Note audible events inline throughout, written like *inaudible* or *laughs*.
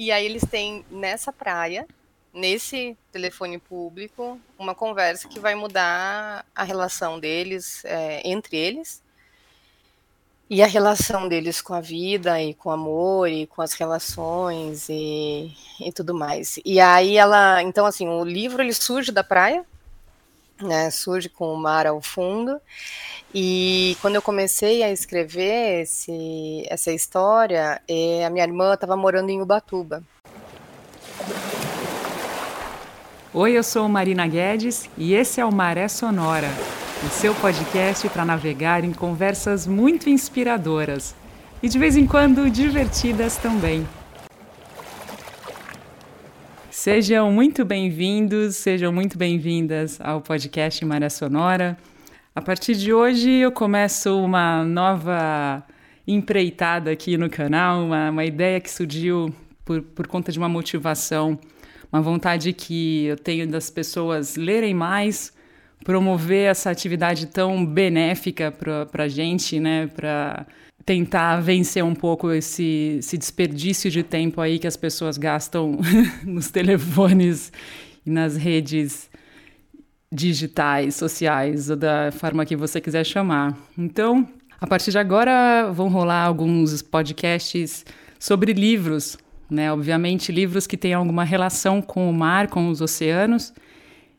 e aí eles têm nessa praia, nesse telefone público, uma conversa que vai mudar a relação deles, é, entre eles, e a relação deles com a vida e com o amor e com as relações e, e tudo mais. E aí ela, então assim, o livro ele surge da praia, né, surge com o mar ao fundo. E quando eu comecei a escrever esse, essa história, eh, a minha irmã estava morando em Ubatuba. Oi, eu sou Marina Guedes e esse é o Maré Sonora, o seu podcast para navegar em conversas muito inspiradoras e de vez em quando divertidas também. Sejam muito bem-vindos, sejam muito bem-vindas ao podcast Maré Sonora. A partir de hoje eu começo uma nova empreitada aqui no canal, uma, uma ideia que surgiu por, por conta de uma motivação uma vontade que eu tenho das pessoas lerem mais, promover essa atividade tão benéfica para a gente, né? Para tentar vencer um pouco esse, esse desperdício de tempo aí que as pessoas gastam *laughs* nos telefones e nas redes digitais, sociais, ou da forma que você quiser chamar. Então, a partir de agora vão rolar alguns podcasts sobre livros, né? Obviamente, livros que têm alguma relação com o mar, com os oceanos.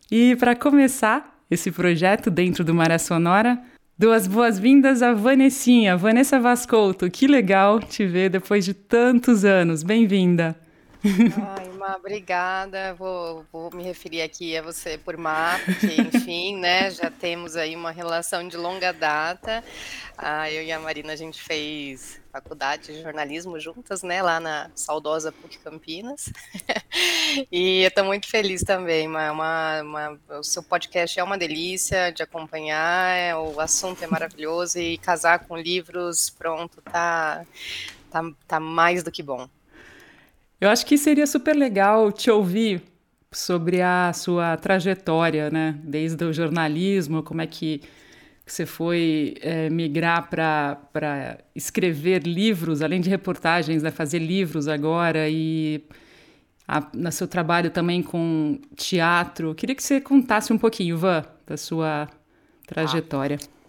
E para começar esse projeto dentro do Maré Sonora, dou as boas-vindas a Vanessinha, Vanessa Vascolto. Que legal te ver depois de tantos anos. Bem-vinda. Ai, Má, obrigada. Vou, vou, me referir aqui a você por Má, porque, enfim, né, já temos aí uma relação de longa data. Ah, eu e a Marina, a gente fez faculdade de jornalismo juntas, né, lá na saudosa PUC Campinas. *laughs* e eu estou muito feliz também. Uma, uma, uma, o seu podcast é uma delícia de acompanhar, é, o assunto é maravilhoso e casar com livros, pronto, tá, tá, tá mais do que bom. Eu acho que seria super legal te ouvir sobre a sua trajetória, né? Desde o jornalismo, como é que você foi é, migrar para escrever livros, além de reportagens, né? fazer livros agora e a, no seu trabalho também com teatro. Queria que você contasse um pouquinho, Van, da sua trajetória. Ah.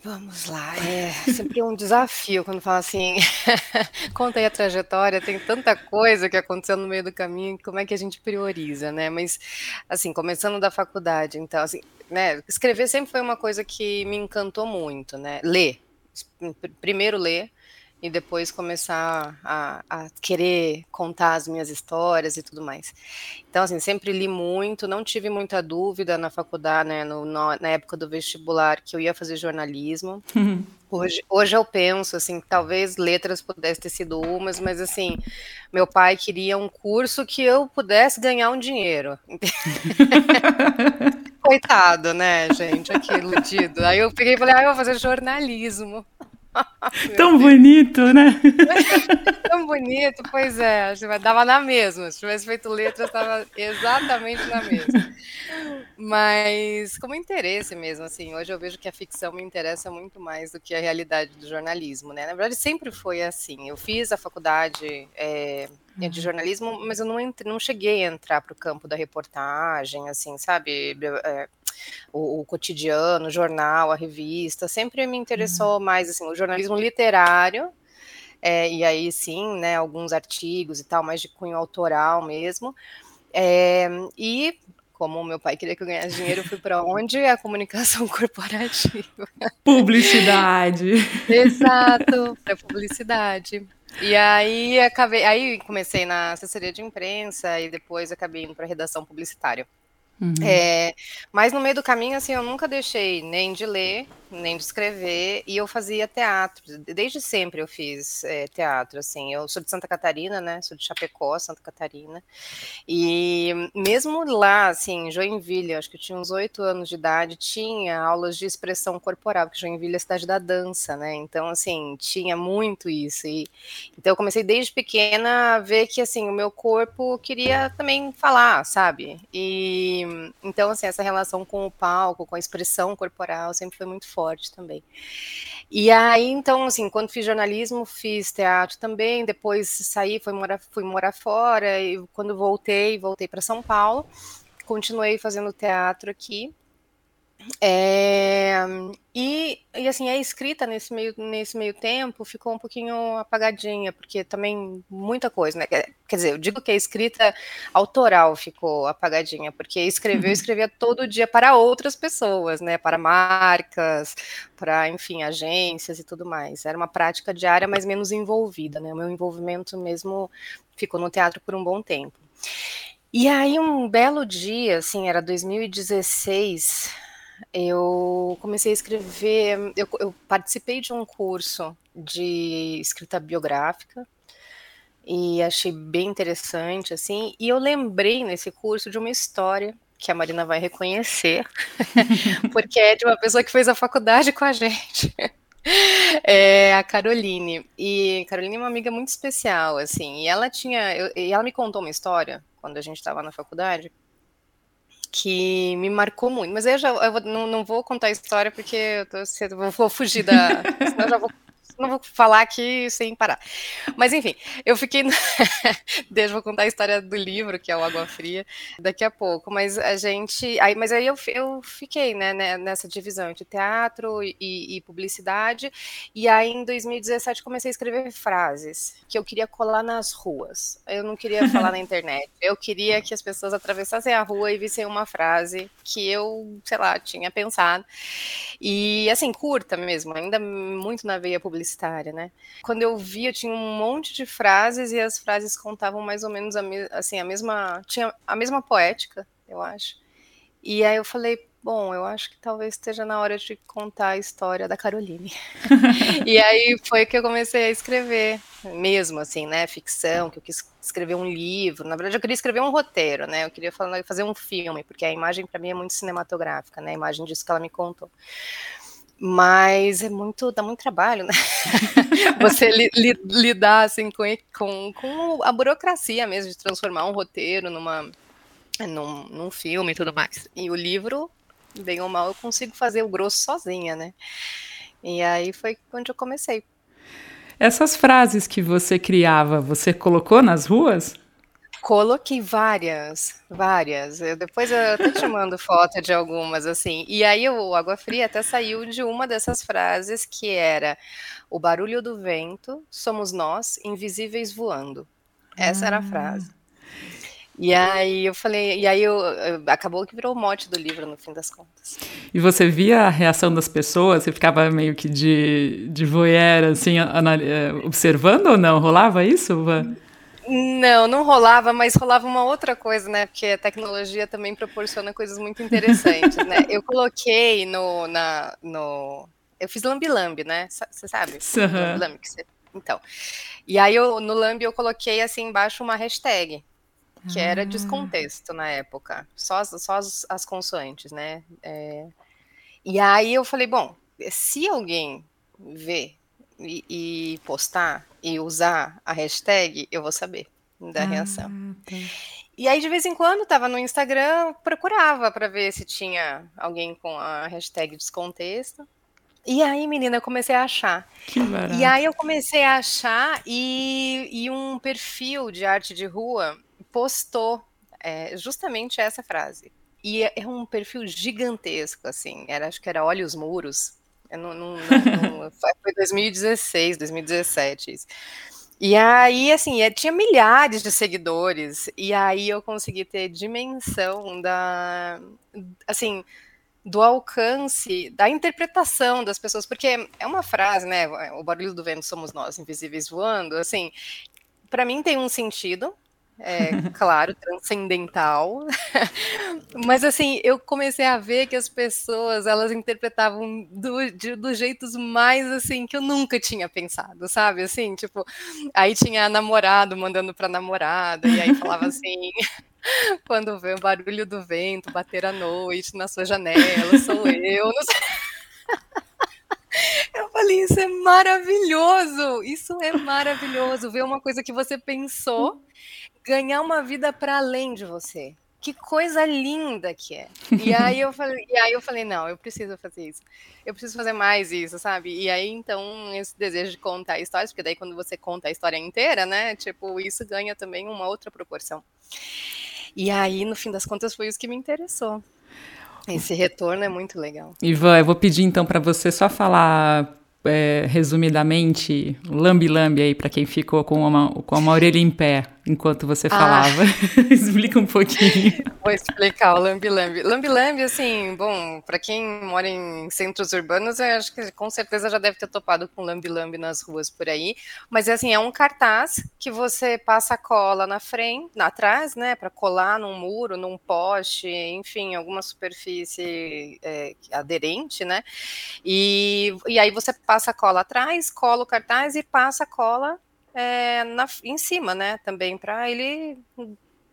Vamos lá, é sempre um desafio quando fala assim, *laughs* conta aí a trajetória, tem tanta coisa que aconteceu no meio do caminho, como é que a gente prioriza, né? Mas, assim, começando da faculdade, então, assim, né, escrever sempre foi uma coisa que me encantou muito, né? Ler, primeiro ler, e depois começar a, a, querer contar as minhas histórias e tudo mais. Então, assim, sempre li muito, não tive muita dúvida na faculdade, né, no, na época do vestibular, que eu ia fazer jornalismo. *laughs* Hoje, hoje eu penso, assim, talvez letras pudesse ter sido umas, mas, assim, meu pai queria um curso que eu pudesse ganhar um dinheiro. *laughs* Coitado, né, gente, aqui iludido. Aí eu peguei e falei, ah, eu vou fazer jornalismo. Tão bonito, né? *laughs* Tão bonito, pois é. Dava na mesma. Se tivesse feito letras, estava exatamente na mesma. Mas como interesse mesmo, assim, hoje eu vejo que a ficção me interessa muito mais do que a realidade do jornalismo, né? Na verdade, sempre foi assim. Eu fiz a faculdade é, de uhum. jornalismo, mas eu não, entre, não cheguei a entrar para o campo da reportagem, assim, sabe? É, o, o, cotidiano, o jornal, a revista, sempre me interessou uhum. mais assim, o jornalismo literário, é, e aí sim, né, alguns artigos e tal, mais de cunho autoral mesmo. É, e como meu pai queria que eu ganhasse dinheiro, fui para onde? A comunicação *laughs* corporativa. Publicidade. Exato, *laughs* para publicidade. E aí acabei, aí comecei na assessoria de imprensa e depois acabei indo para redação publicitária. Uhum. É, mas no meio do caminho, assim, eu nunca deixei nem de ler, nem de escrever, e eu fazia teatro. Desde sempre eu fiz é, teatro, assim. Eu sou de Santa Catarina, né? Sou de Chapecó, Santa Catarina. E mesmo lá, assim, Joinville, acho que eu tinha uns oito anos de idade, tinha aulas de expressão corporal, porque Joinville é a cidade da dança, né? Então, assim, tinha muito isso. E, então eu comecei desde pequena a ver que, assim, o meu corpo queria também falar, sabe? E então, assim, essa relação com o palco, com a expressão corporal sempre foi muito forte também. E aí, então, assim, quando fiz jornalismo, fiz teatro também, depois saí, fui morar, fui morar fora, e quando voltei, voltei para São Paulo, continuei fazendo teatro aqui, é, e, e, assim, a escrita nesse meio, nesse meio tempo ficou um pouquinho apagadinha, porque também muita coisa, né? Quer dizer, eu digo que a escrita autoral ficou apagadinha, porque escrever, eu uhum. escrevia todo dia para outras pessoas, né? Para marcas, para, enfim, agências e tudo mais. Era uma prática diária, mas menos envolvida, né? O meu envolvimento mesmo ficou no teatro por um bom tempo. E aí, um belo dia, assim, era 2016 eu comecei a escrever. Eu, eu, participei de um curso de escrita biográfica e achei bem interessante, assim. E eu lembrei nesse curso de uma história que a Marina vai reconhecer, *laughs* porque é de uma pessoa que fez a faculdade com a gente. *laughs* É a Caroline. E Caroline é uma amiga muito especial, assim. E ela tinha. Eu, e ela me contou uma história quando a gente estava na faculdade que me marcou muito. Mas eu já eu vou, não, não, vou contar a história porque eu, tô, eu vou fugir da. *laughs* Senão eu já vou não vou falar aqui sem parar. Mas enfim, eu fiquei. *laughs* Deixa eu contar a história do livro, que é o Água Fria, daqui a pouco. Mas a gente. Aí, mas aí eu, eu fiquei né, né nessa divisão entre teatro e, e, publicidade. E aí em 2017 comecei a escrever frases que eu queria colar nas ruas. Eu não queria falar na *laughs* internet. Eu queria que as pessoas atravessassem a rua e vissem uma frase que eu, sei lá, tinha pensado. E assim, curta mesmo, ainda muito na veia publicitária publicitária, né? Quando eu vi, eu tinha um monte de frases e as frases contavam mais ou menos a, assim, a mesma, tinha a mesma poética, eu acho. E aí eu falei, bom, eu acho que talvez esteja na hora de contar a história da Caroline. *laughs* e aí foi que eu comecei a escrever, mesmo assim, né, ficção, que eu quis escrever um livro. Na verdade, eu queria escrever um roteiro, né? Eu queria fazer um filme, porque a imagem para mim é muito cinematográfica, né? A imagem disso que ela me contou mas é muito, dá muito trabalho, né? *laughs* Você li, li, lidar assim com, com, com a burocracia mesmo de transformar um roteiro numa num, num filme e tudo mais. E o livro, bem ou mal, eu consigo fazer o grosso sozinha, né? E aí foi onde eu comecei. Essas frases que você criava, você colocou nas ruas? Coloquei várias, várias. Eu, depois eu até te mando foto de algumas, assim. E aí o Água Fria até saiu de uma dessas frases que era o barulho do vento, somos nós, invisíveis voando. Essa ah. era a frase. E aí eu falei, e aí eu, acabou que virou o mote do livro no fim das contas. E você via a reação das pessoas? Você ficava meio que de, de voyeur, assim, eh, observando ou não? Rolava isso, Van? Não, não rolava, mas rolava uma outra coisa, né? Porque a tecnologia também proporciona coisas muito interessantes, né? *laughs* Eu coloquei no, na, no, eu fiz lambi-lambi, né? Você sabe? *laughs* Uhum. Lambi você... Então, e aí eu, no lambi eu coloquei assim embaixo uma hashtag que era ah. descontexto na época, só, só as, as consoantes, né? É... E aí eu falei, bom, se alguém vê e, e, postar e usar a hashtag, eu vou saber da ah, reação. Tá. E aí, de vez em quando, tava no Instagram, procurava para ver se tinha alguém com a hashtag descontexto. E aí, menina, eu comecei a achar. Que e aí eu comecei a achar e, e um perfil de arte de rua postou é, justamente essa frase. E é, é um perfil gigantesco, assim. Era, acho que era Olha os Muros, não, não, não, foi 2016, 2017 isso. E aí, assim, é, tinha milhares de seguidores, e aí eu consegui ter dimensão da, assim, do alcance, da interpretação das pessoas, porque é uma frase, né, o barulho do vento somos nós, invisíveis voando, assim, para mim tem um sentido, é, claro, transcendental. *laughs* Mas assim, eu comecei a ver que as pessoas elas interpretavam do, de, dos jeitos mais assim que eu nunca tinha pensado, sabe? Assim, tipo, aí tinha namorado mandando para namorada, e aí falava *laughs* assim. *laughs* Quando vê o barulho do vento bater à noite na sua janela, sou eu. Não sei. Eu falei, isso é maravilhoso, isso é maravilhoso, ver uma coisa que você pensou ganhar uma vida para além de você. que coisa linda que é. E *laughs* aí eu falei, e aí eu falei, não, eu preciso fazer isso. Eu preciso fazer mais isso, sabe? E aí então esse desejo de contar histórias, porque daí quando você conta a história inteira, né, tipo, isso ganha também uma outra proporção. E aí no fim das contas foi isso que me interessou. Esse retorno é muito legal. Ivan, eu vou pedir então para você só falar é, resumidamente, lambi-lambi aí para quem ficou com uma, com uma orelha em pé enquanto você ah. falava. Ah. *laughs* Explica um pouquinho. Vou explicar o lambi-lambi. Lambi-lambi, assim, bom, para quem mora em centros urbanos, eu acho que com certeza já deve ter topado com lambi-lambi nas ruas por aí. Mas, assim, é um cartaz que você passa cola na frente, atrás, né, para colar num muro, num poste, enfim, alguma superfície é, aderente, né? E, e aí você passa cola atrás, cola o cartaz e passa a cola é, na, em cima, né? Também para ele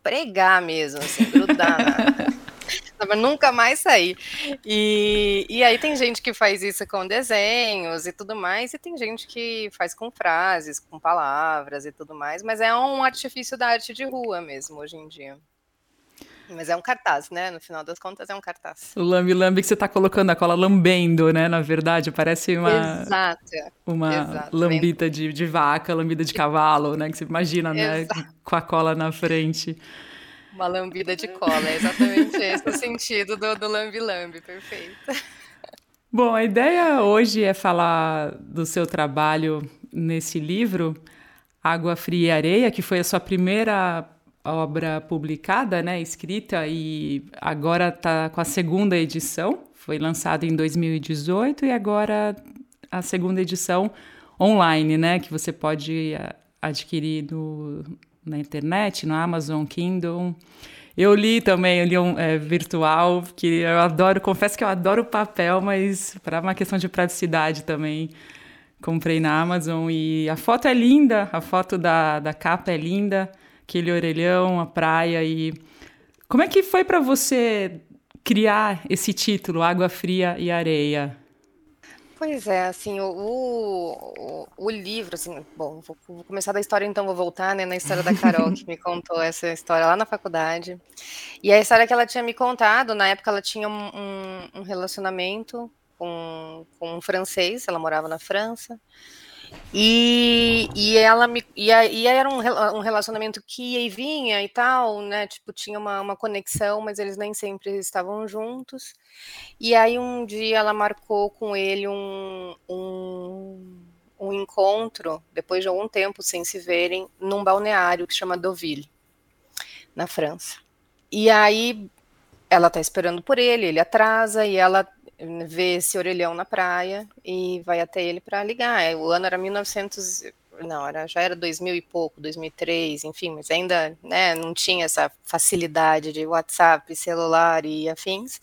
pregar mesmo, assim, grudar. *laughs* Para nunca mais sair. E, e aí tem gente que faz isso com desenhos e tudo mais, e tem gente que faz com frases, com palavras e tudo mais, mas é um artifício da arte de rua mesmo hoje em dia. Mas é um cartaz, né? No final das contas, é um cartaz. O lambi-lambi que você está colocando a cola lambendo, né? Na verdade, parece uma. Exato. Uma Exato. lambita de, de vaca, lambida de cavalo, né? Que você imagina, né? Exato. Com a cola na frente. Uma lambida de cola, é exatamente esse o sentido do, do lambi-lambi, perfeito. Bom, a ideia hoje é falar do seu trabalho nesse livro, Água Fria e Areia, que foi a sua primeira obra publicada, né, escrita e agora está com a segunda edição. Foi lançado em 2018 e agora a segunda edição online, né, que você pode eh, adquirir no, na internet, no Amazon Kindle. Eu li também, eu li um é, virtual, que eu adoro, confesso que eu adoro papel, mas para uma questão de praticidade também comprei na Amazon e a foto é linda, a foto da, da capa é linda aquele orelhão, a praia e como é que foi para você criar esse título, Água Fria e Areia? Pois é, assim, o, o, o livro, assim, bom, vou, vou, começar da história, então vou voltar, né, na história da Carol, que me contou essa história lá na faculdade. E a história que ela tinha me contado, na época ela tinha um, um, um relacionamento com, com um francês, ela morava na França, e, e ela me. E, e era um, um relacionamento que ia e vinha e tal, né? Tipo, tinha uma, uma conexão, mas eles nem sempre estavam juntos. E aí um dia ela marcou com ele um, um, um encontro, depois de algum tempo sem se verem, num balneário que chama Deauville, na França. E aí ela tá esperando por ele, ele atrasa e ela vê esse orelhão na praia e vai até ele para ligar. É, o ano era 1900, não, era, já era 2000 e pouco, 2003, enfim, mas ainda né, não tinha essa facilidade de WhatsApp, celular e afins.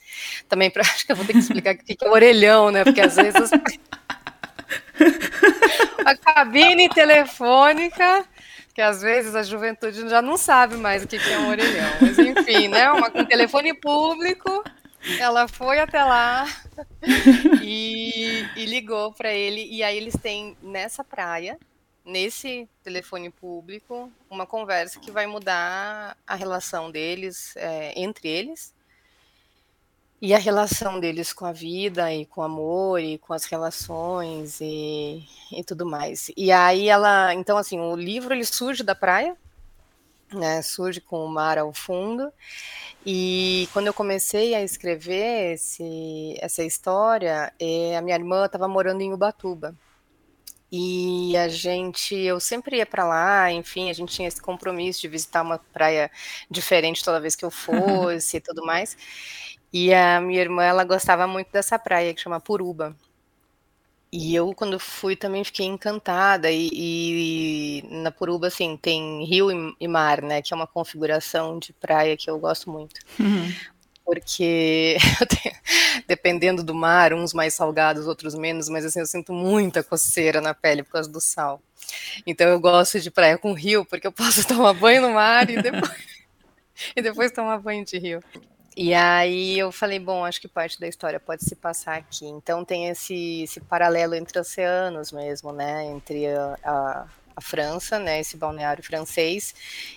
Também pra, *laughs* acho que eu vou ter que explicar o que é o orelhão, né? Porque às vezes *laughs* a cabine telefônica que às vezes a juventude já não sabe mais o que é um orelhão. Mas enfim, né? Uma, um telefone público ela foi até lá *laughs* e, e ligou para ele. E aí eles têm nessa praia, nesse telefone público, uma conversa que vai mudar a relação deles, é, entre eles, e a relação deles com a vida e com o amor e com as relações e, e tudo mais. E aí ela, então assim, o livro ele surge da praia, né, surge com o mar ao fundo, e quando eu comecei a escrever esse, essa história, é, a minha irmã estava morando em Ubatuba. E a gente, eu sempre ia para lá, enfim, a gente tinha esse compromisso de visitar uma praia diferente toda vez que eu *laughs* fosse e tudo mais. E a minha irmã, ela gostava muito dessa praia que chama Puruba. E eu, quando fui, também fiquei encantada. E, e na Puruba, assim, tem rio e, e, mar, né? Que é uma configuração de praia que eu gosto muito. Uhum. Porque, *laughs* dependendo do mar, uns mais salgados, outros menos, mas assim, eu sinto muita coceira na pele por causa do sal. Então eu gosto de praia com rio, porque eu posso *laughs* tomar banho no mar e depois, *laughs* e depois tomar banho de rio. E aí eu falei, bom, acho que parte da história pode se passar aqui. Então tem esse, esse paralelo entre oceanos mesmo, né? Entre a, a, a França, né? Esse balneário francês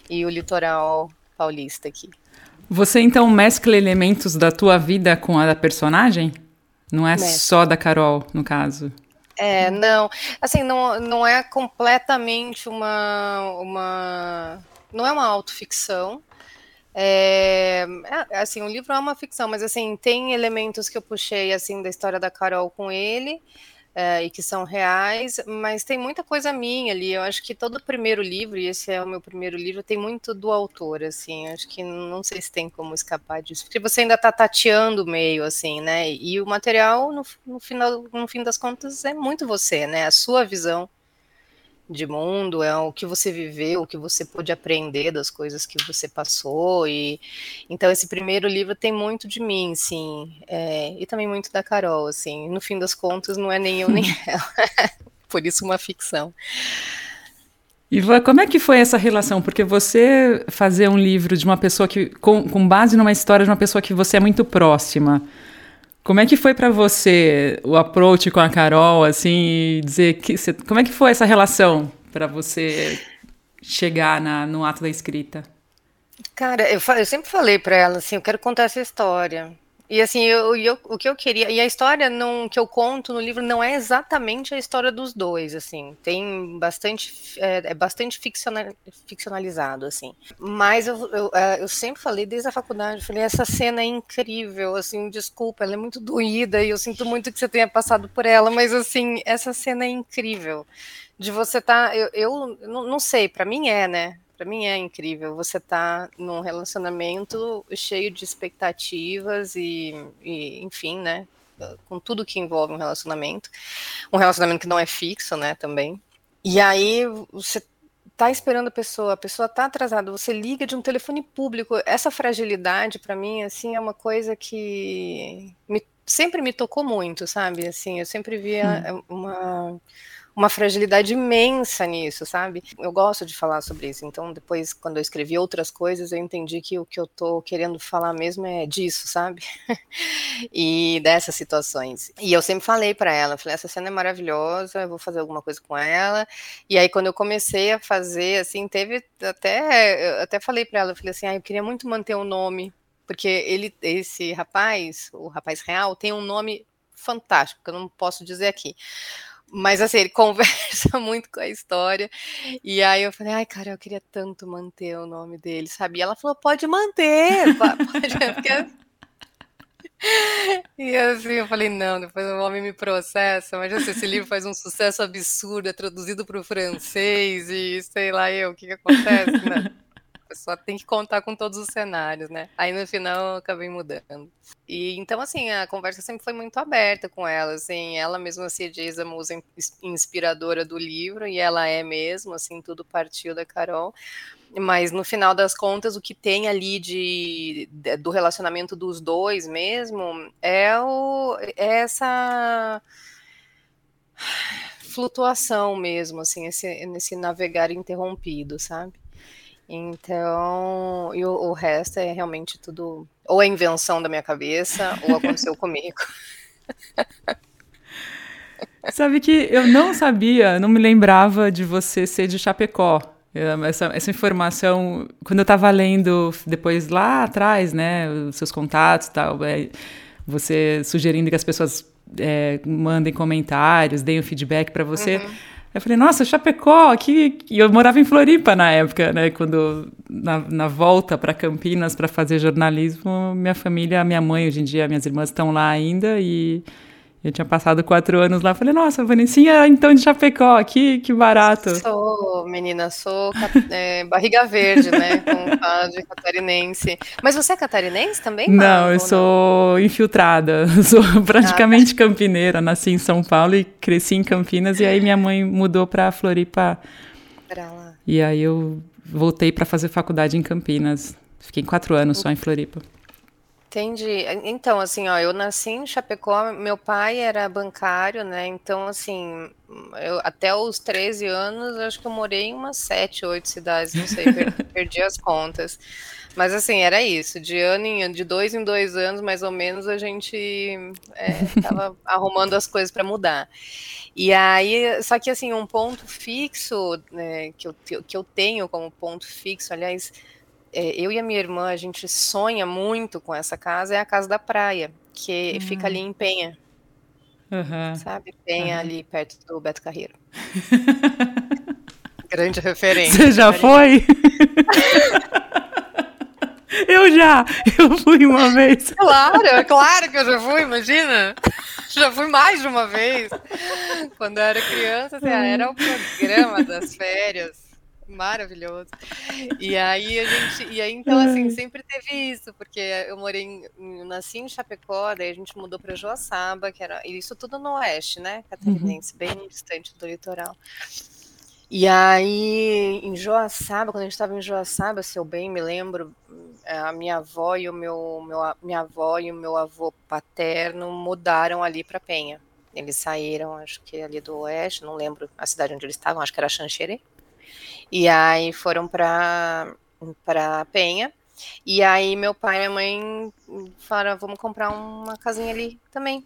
e o litoral paulista aqui. Você então mescla elementos da tua vida com a da personagem? Não é Mestre. só da Carol, no caso. É, não. Assim, não, não é completamente uma, uma. Não é uma autoficção. É, é, assim, o livro é uma ficção, mas assim, tem elementos que eu puxei assim da história da Carol com ele é, e que são reais, mas tem muita coisa minha ali. Eu acho que todo o primeiro livro, e esse é o meu primeiro livro, tem muito do autor, assim. Acho que não sei se tem como escapar disso, porque você ainda está tateando o meio, assim, né? E o material, no, no, final, no fim das contas, é muito você, né? A sua visão de mundo, é o que você viveu, o que você pôde aprender das coisas que você passou e então esse primeiro livro tem muito de mim, sim, é, e também muito da Carol, assim. No fim das contas, não é nem eu nem *laughs* ela, *laughs* por isso uma ficção. Ivan, como é que foi essa relação? Porque você fazer um livro de uma pessoa que com, com base numa história de uma pessoa que você é muito próxima. Como é que foi para você o approach com a Carol, assim, dizer que você, como é que foi essa relação para você chegar na, no ato da escrita? Cara, eu, eu sempre falei para ela assim, eu quero contar essa história. E assim, eu, eu, o que eu queria. E a história não, que eu conto no livro não é exatamente a história dos dois, assim. Tem bastante. É, é bastante ficcional, ficcionalizado, assim. Mas eu, eu, é, eu, sempre falei desde a faculdade, falei, essa cena é incrível, assim, desculpa, ela é muito doída e eu sinto muito que você tenha passado por ela, mas assim, essa cena é incrível. De você estar. Tá, eu, eu não, não sei, para mim é, né? Para mim é incrível você estar tá num relacionamento cheio de expectativas e, e, enfim, né? Com tudo que envolve um relacionamento. Um relacionamento que não é fixo, né? Também. E aí você tá esperando a pessoa, a pessoa tá atrasada, você liga de um telefone público. Essa fragilidade, para mim, assim, é uma coisa que me, sempre me tocou muito, sabe? Assim, eu sempre via hum. uma uma fragilidade imensa nisso, sabe? Eu gosto de falar sobre isso. Então, depois, quando eu escrevi outras coisas, eu entendi que o que eu tô querendo falar mesmo é disso, sabe? *laughs* e dessas situações. E eu sempre falei para ela, falei, essa cena é maravilhosa, eu vou fazer alguma coisa com ela. E aí, quando eu comecei a fazer, assim, teve até, eu até falei para ela, eu falei assim, ah, eu queria muito manter o nome, porque ele, esse rapaz, o rapaz real, tem um nome fantástico, que eu não posso dizer aqui. Mas assim, ele *laughs* conversa muito com a história. E aí eu falei, ai, cara, eu queria tanto manter o nome dele, sabe? E ela falou, pode manter, *laughs* pode, porque... *laughs* E assim, eu falei, não, depois o homem me processa, mas assim, esse livro faz um sucesso absurdo, é traduzido para o francês e sei lá eu, o que, que acontece, né? Pessoa tem que contar com todos os cenários, né? Aí no final eu acabei mudando. E então, assim, a conversa sempre foi muito aberta com ela, assim, ela mesma se diz a musa inspiradora do livro, e ela é mesmo, assim, tudo partiu da Carol. Mas no final das contas, o que tem ali de, de do relacionamento dos dois mesmo é, o, é essa flutuação mesmo, assim, esse, esse navegar interrompido, sabe? Então, e o, o, resto é realmente tudo ou é invenção da minha cabeça ou aconteceu *laughs* comigo. Sabe que eu não sabia, não me lembrava de você ser de Chapecó. Essa, essa informação, quando eu estava lendo depois lá atrás, né, os seus contatos e tal, é, você sugerindo que as pessoas é, mandem comentários, deem um feedback para você. Uhum. Eu falei, nossa, Chapecó, aqui. E eu morava em Floripa na época, né? Quando, na, na volta para Campinas para fazer jornalismo, minha família, minha mãe, hoje em dia, minhas irmãs estão lá ainda e eu tinha passado quatro anos lá. Falei, nossa, Vanessinha, então de Chapecó, que, que barato. Sou, menina, sou é, barriga verde, né? *laughs* Com de catarinense. Mas você é catarinense também? Não, eu sou não? infiltrada. *laughs* Sou praticamente ah, campineira. Nasci em São Paulo e cresci em Campinas. E aí minha mãe mudou para Floripa. Pra lá. E aí eu voltei para fazer faculdade em Campinas. Fiquei quatro anos só em Floripa. Entendi. Então, assim, ó, eu nasci em Chapecó, meu pai era bancário, né? Então, assim, eu, até os 13 anos, acho que eu morei em umas 7, 8 cidades, não sei, perdi, *laughs* perdi as contas. Mas, assim, era isso. De ano em de dois em dois anos, mais ou menos, a gente estava é, *laughs* arrumando as coisas para mudar. E aí, só que, assim, um ponto fixo né, que, eu, que eu tenho como ponto fixo, aliás eu e a minha irmã, a gente sonha muito com essa casa, é a casa da praia, que uhum. fica ali em Penha. Uhum. Sabe? Penha, uhum. ali perto do Beto Carreiro. *laughs* Grande referência. Você já foi? Eu já, eu fui uma vez. Claro, é claro que eu já fui, imagina. Já fui mais de uma vez. Quando eu era criança, assim, era o programa das férias. Maravilhoso. E aí a gente, e aí então assim, sempre teve isso, porque eu morei em, nasci em Chapecó, daí a gente mudou para Joaçaba, que era isso tudo no oeste, né, catarinense, uhum. bem distante do litoral. E aí, em Joaçaba, quando a gente estava em Joaçaba, se eu bem me lembro, a minha avó e o meu, meu minha avó e o meu avô paterno mudaram ali para Penha. Eles saíram, acho que ali do oeste, não lembro a cidade onde eles estavam, acho que era Xanxerê. E aí foram para para Penha. E aí meu pai e minha mãe falaram, vamos comprar uma casinha ali também.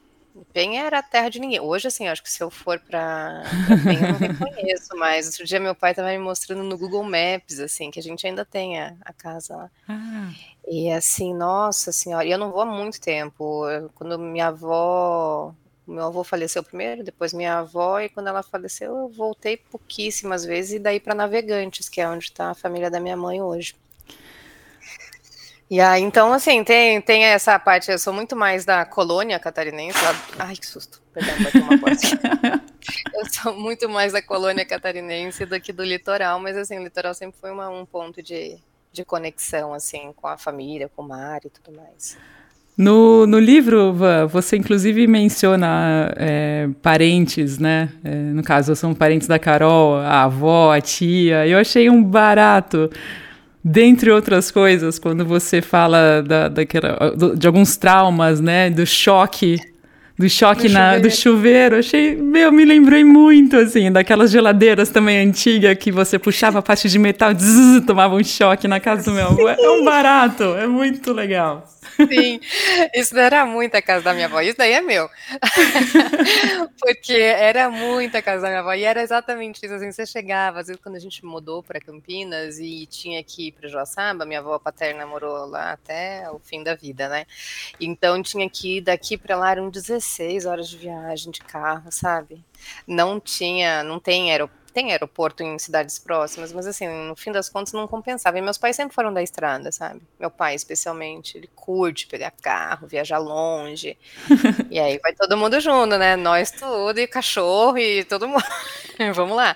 Penha era a terra de ninguém. Hoje, assim, acho que se eu for para Penha, eu não *laughs* reconheço, mas outro dia meu pai estava me mostrando no Google Maps, assim, que a gente ainda tem a, a casa lá. Ah. E assim, nossa senhora, e eu não vou há muito tempo. Quando minha avó meu avô faleceu primeiro, depois minha avó, e quando ela faleceu, eu voltei pouquíssimas vezes, e daí para Navegantes, que é onde está a família da minha mãe hoje. E aí, então, assim, tem, tem essa parte, eu sou muito mais da colônia catarinense. Lá... *laughs* Ai, que susto, perdão, bateu uma porta. *laughs* eu sou muito mais da colônia catarinense do que do litoral, mas, assim, o litoral sempre foi uma, um ponto de, de conexão, assim, com a família, com o mar e tudo mais. No, no livro, você inclusive menciona é, parentes, né? É, no caso, são parentes da Carol, a avó, a tia. Eu achei um barato, dentre outras coisas, quando você fala da, daquela, de alguns traumas, né? Do choque do choque do na, chuveiro. do chuveiro. Achei, meu, me lembrei muito, assim, daquelas geladeiras também antigas que você puxava a parte de metal, *laughs* zzz, tomava um choque na casa do meu avô. É um barato, é muito legal. Sim, isso era muito a casa da minha avó, isso daí é meu. *laughs* Porque era muito a casa da minha avó, e era exatamente isso, assim, você chegava, às vezes quando a gente mudou para Campinas e tinha que ir para Joaçaba, minha avó paterna morou lá até o fim da vida, né? Então tinha que ir daqui para lá, eram 16 horas de viagem de carro, sabe? Não tinha, não tem aeroporto tem aeroporto em cidades próximas, mas assim, no fim das contas não compensava. E meus pais sempre foram da estrada, sabe? Meu pai, especialmente, ele curte pegar carro, viajar longe. *laughs* e aí vai todo mundo junto, né? Nós tudo, e cachorro, e todo mundo. *laughs* Vamos lá.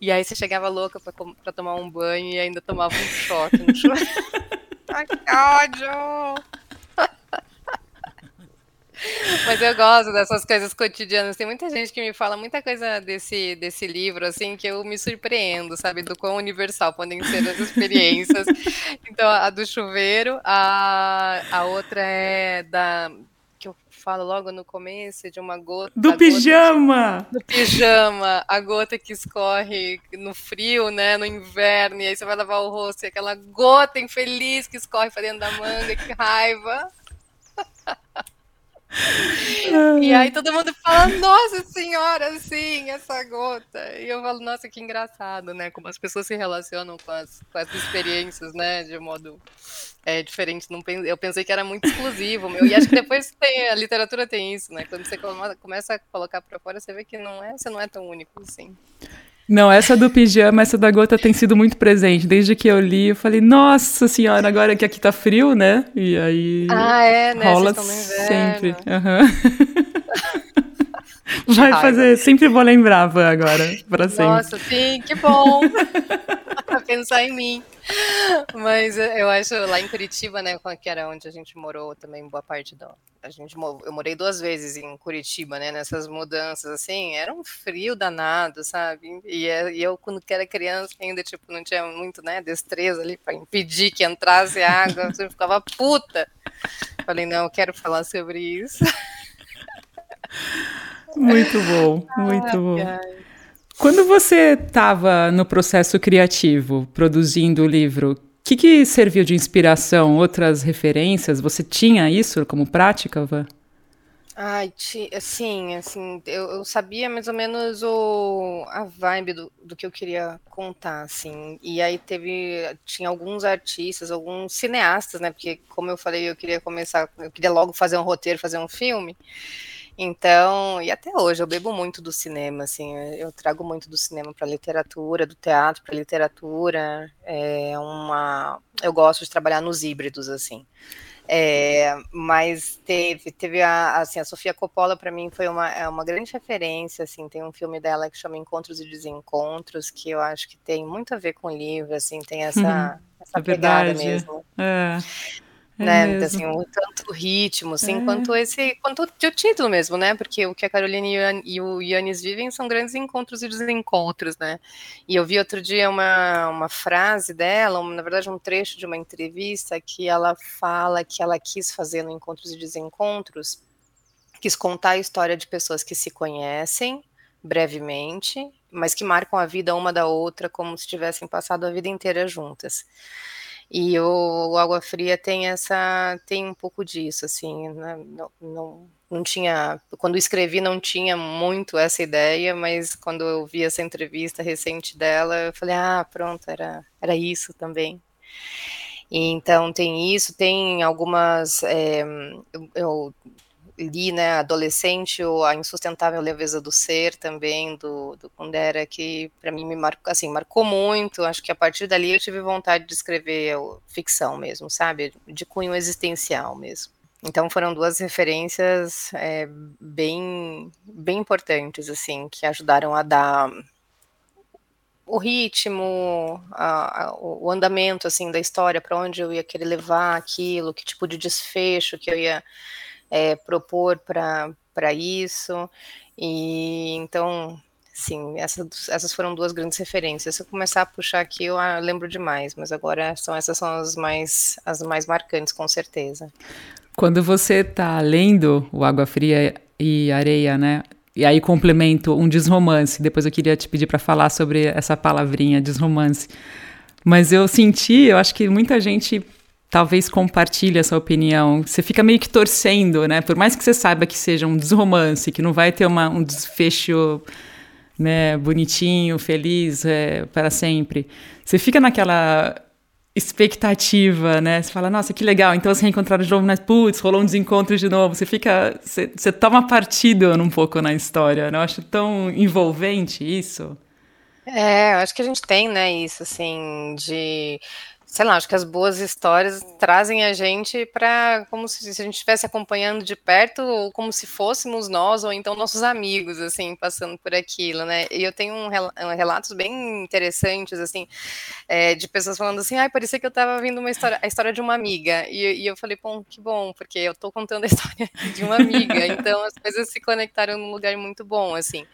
E aí você chegava louca pra, pra, tomar um banho e ainda tomava um choque no chuveiro. *laughs* Ai, que ódio! Mas eu gosto dessas coisas cotidianas. Tem muita gente que me fala muita coisa desse, desse livro, assim, que eu me surpreendo, sabe? Do quão universal podem ser as experiências. *laughs* Então, a do chuveiro, a, a outra é da. que eu falo logo no começo, de uma gota. Do pijama! Gota, do pijama, a gota que escorre no frio, né? No inverno, e aí você vai lavar o rosto e aquela gota infeliz que escorre pra dentro da manga, que raiva *laughs* e aí todo mundo fala, nossa senhora, sim, essa gota. E eu falo, nossa, que engraçado, né? Como as pessoas se relacionam com as, com as experiências, né? De modo é, diferente. Não, eu pensei que era muito exclusivo, meu. E acho que depois tem, a literatura tem isso, né? Quando você começa a colocar para fora, você vê que não é, você não é tão único assim. Não, essa do pijama, essa da gota tem sido muito presente. Desde que eu li, eu falei, nossa senhora, agora que aqui tá frio, né? E aí. Ah, é, né? Rola sempre. Uhum. *laughs* Vai fazer, sempre vou lembrar, Van, agora, para sempre. Nossa, sim, que bom. *laughs* Pensar em mim. Mas eu acho lá em Curitiba, né, que era onde a gente morou também boa parte do. A gente, eu morei duas vezes em Curitiba, né, nessas mudanças, assim, era um frio danado, sabe? E, é, e eu, quando era criança, ainda, tipo, não tinha muito, né, destreza ali para impedir que entrasse água, eu ficava puta. Falei, não, eu quero falar sobre isso. *laughs* Muito bom, muito bom. Quando você estava no processo criativo, produzindo o livro, o que, que, serviu de inspiração? Outras referências? Você tinha isso como prática, Vã? Ai, sim, assim, eu, eu, sabia mais ou menos o, a vibe do, do que eu queria contar, assim, e aí teve, tinha alguns artistas, alguns cineastas, né, porque como eu falei, eu queria começar, eu queria logo fazer um roteiro, fazer um filme, então, e até hoje eu bebo muito do cinema, assim, eu trago muito do cinema para literatura, do teatro para literatura, é uma, eu gosto de trabalhar nos híbridos, assim, é, mas teve, teve a, assim, a Sofia Coppola para mim foi uma, é uma grande referência, assim, tem um filme dela que chama Encontros e Desencontros, que eu acho que tem muito a ver com o livro, assim, tem essa, uhum, *laughs* essa é pegada verdade. mesmo. É. É né? Assim, o, tanto o ritmo, assim, é. quanto esse, quanto o título mesmo, né? Porque o que a Carolina e o Yannis vivem são grandes encontros e desencontros, né? E eu vi outro dia uma, uma frase dela, uma, na verdade um trecho de uma entrevista que ela fala que ela quis fazer no Encontros e Desencontros, quis contar a história de pessoas que se conhecem brevemente, mas que marcam a vida uma da outra como se tivessem passado a vida inteira juntas. E o, o, Água Fria tem essa, tem um pouco disso, assim, né? não, não, não tinha, quando escrevi não tinha muito essa ideia, mas quando eu vi essa entrevista recente dela, eu falei, ah, pronto, era, era isso também. E, então tem isso, tem algumas, é, eu, eu li, né, adolescente, ou A Insustentável Leveza do Ser também, do, do Kundera, que para mim me marcou, assim, marcou muito, acho que a partir dali eu tive vontade de escrever ficção mesmo, sabe, de cunho existencial mesmo. Então foram duas referências é, bem, bem importantes, assim, que ajudaram a dar o ritmo, a, a, o andamento, assim, da história, para onde eu ia querer levar aquilo, que tipo de desfecho que eu ia é, propor para isso. E então, sim, essas, essas foram duas grandes referências. Se eu começar a puxar aqui, eu ah, lembro demais, mas agora são essas são as mais as mais marcantes, com certeza. Quando você está lendo o Água Fria e Areia, né? E aí complemento um desromance. Depois eu queria te pedir para falar sobre essa palavrinha desromance. Mas eu senti, eu acho que muita gente talvez compartilhe essa opinião. Você fica meio que torcendo, né? Por mais que você saiba que seja um desromance, que não vai ter uma, um desfecho né, bonitinho, feliz é, para sempre. Você fica naquela expectativa, né? Você fala, nossa, que legal, então se reencontraram de novo, mas putz, rolou um desencontro de novo. Você fica, você, você toma partido um pouco na história, né? Eu acho tão envolvente isso. É, eu acho que a gente tem, né, isso, assim, de sei lá, acho que as boas histórias trazem a gente para como se, a gente estivesse acompanhando de perto, ou como se fôssemos nós, ou então nossos amigos, assim, passando por aquilo, né? E eu tenho um, um relatos bem interessantes, assim, é, de pessoas falando assim, ai, parecia que eu estava vendo uma história, a história de uma amiga. E, e, eu falei, bom, que bom, porque eu estou contando a *laughs* história de uma amiga. Então as coisas se conectaram num lugar muito bom, assim.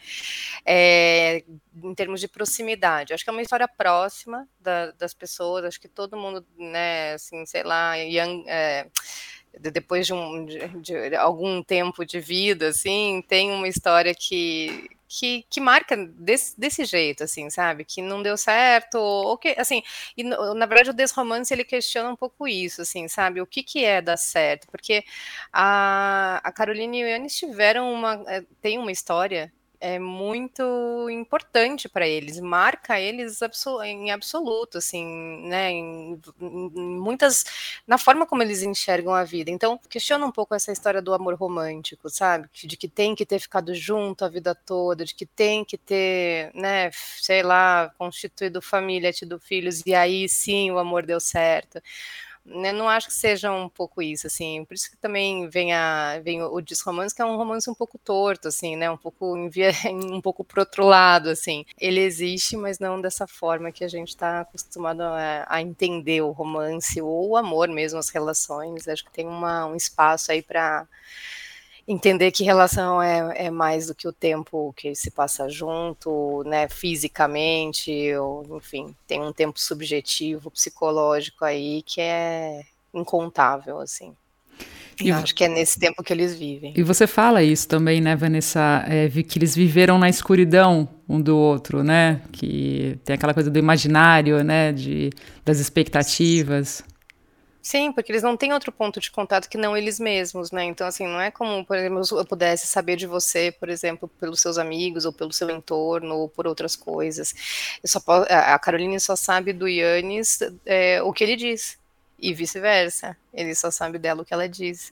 É, em termos de proximidade. Acho que é uma história próxima da, das pessoas, acho que todo todo mundo, né, assim, sei lá, young, é, depois de, um, de, de, algum tempo de vida, assim, tem uma história que, que, que marca desse, desse jeito, assim, sabe? Que não deu certo, ou que, assim, e na verdade o Desromance, ele questiona um pouco isso, assim, sabe? O que que é dar certo? Porque a, a Carolina e o Yannis tiveram uma, é, tem uma história é muito importante para eles, marca eles em absoluto, assim, né, em, muitas, na forma como eles enxergam a vida. Então, questiona um pouco essa história do amor romântico, sabe, de que tem que ter ficado junto a vida toda, de que tem que ter, né, sei lá, constituído família, tido filhos, e aí sim o amor deu certo né, não acho que seja um pouco isso, assim, por isso que também vem, a, vem o, o desromance, que é um romance um pouco torto, assim, né, um pouco, envia, *laughs* um pouco pro outro lado, assim, ele existe, mas não dessa forma que a gente está acostumado a, a, entender o romance, ou o amor mesmo, as relações, acho que tem uma, um espaço aí para entender que relação é, é mais do que o tempo que se passa junto, né, fisicamente, ou, enfim, tem um tempo subjetivo, psicológico aí que é incontável, assim. E acho que é nesse tempo que eles vivem. E você fala isso também, né, Vanessa? É, que eles viveram na escuridão um do outro, né? Que tem aquela coisa do imaginário, né? De, das expectativas. Sim, porque eles não têm outro ponto de contato que não eles mesmos, né? Então, assim, não é como, por exemplo, eu pudesse saber de você, por exemplo, pelos seus amigos, ou pelo seu entorno, ou por outras coisas. Eu só posso, a Caroline só sabe do Yannis é, o que ele diz e vice-versa. Ele só sabe dela o que ela diz.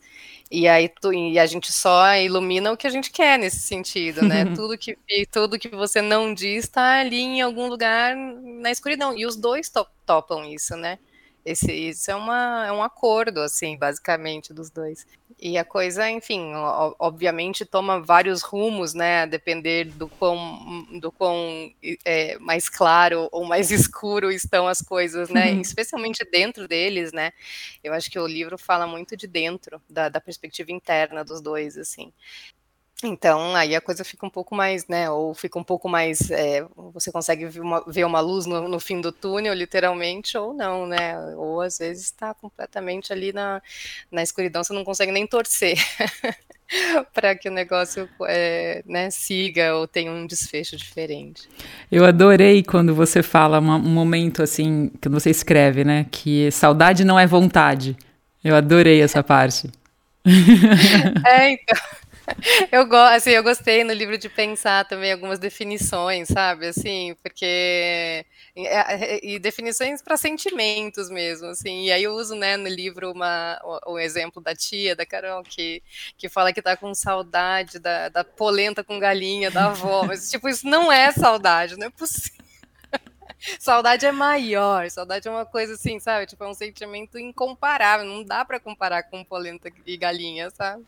E aí tu, e a gente só ilumina o que a gente quer nesse sentido, né? *laughs* tudo que tudo que você não diz está ali em algum lugar na escuridão. E os dois to topam isso, né? Esse, isso é, uma, é um acordo, assim, basicamente, dos dois. E a coisa, enfim, obviamente toma vários rumos, né, a depender do quão, do quão é, mais claro ou mais *laughs* escuro estão as coisas, né, uhum. especialmente dentro deles, né. Eu acho que o livro fala muito de dentro, da, da perspectiva interna dos dois, assim. Então, aí a coisa fica um pouco mais, né, ou fica um pouco mais, é, você consegue ver uma, ver uma luz no, no, fim do túnel, literalmente, ou não, né, ou às vezes está completamente ali na, na escuridão, você não consegue nem torcer *laughs* para que o negócio, é, né, siga ou tenha um desfecho diferente. Eu adorei quando você fala um momento, assim, que você escreve, né, que saudade não é vontade. Eu adorei essa parte. *laughs* é, então... *laughs* eu, go assim, eu gostei no livro de pensar também algumas definições, sabe? Assim, porque. E, e definições para sentimentos mesmo, assim. E aí eu uso, né, no livro uma, o, o, exemplo da tia, da Carol, que, que fala que tá com saudade da, da polenta com galinha da avó. Mas, tipo, isso não é saudade, não é possível. *laughs* saudade é maior, saudade é uma coisa assim, sabe? Tipo, é um sentimento incomparável, não dá para comparar com polenta e galinha, sabe?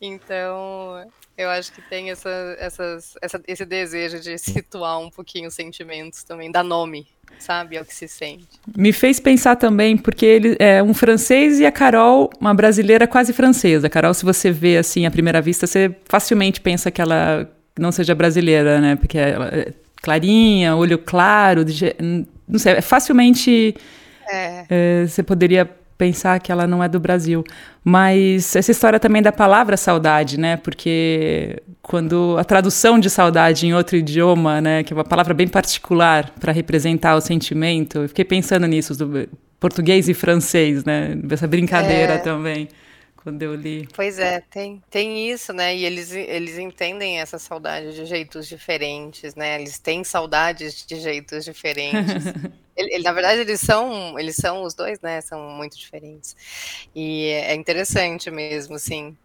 Então, eu acho que tem essa, essas, essa, esse desejo de situar um pouquinho os sentimentos também, dar nome, sabe? É o que se sente. Me fez pensar também, porque ele é um francês e a Carol, uma brasileira quase francesa. Carol, se você vê assim à primeira vista, você facilmente pensa que ela não seja brasileira, né? Porque ela clarinha, olho claro, não sei, é facilmente é. É, você poderia pensar que ela não é do Brasil. Mas essa história também da palavra saudade, né? Porque quando a tradução de saudade em outro idioma, né, que é uma palavra bem particular para representar o sentimento, eu fiquei pensando nisso, do português e francês, né? Essa brincadeira é. também quando eu li. Pois é, tem, tem isso, né? E eles, eles entendem essa saudade de jeitos diferentes, né? Eles têm saudades de jeitos diferentes. *laughs* ele, ele, na verdade, eles são, eles são os dois, né? São muito diferentes. E é interessante mesmo, assim,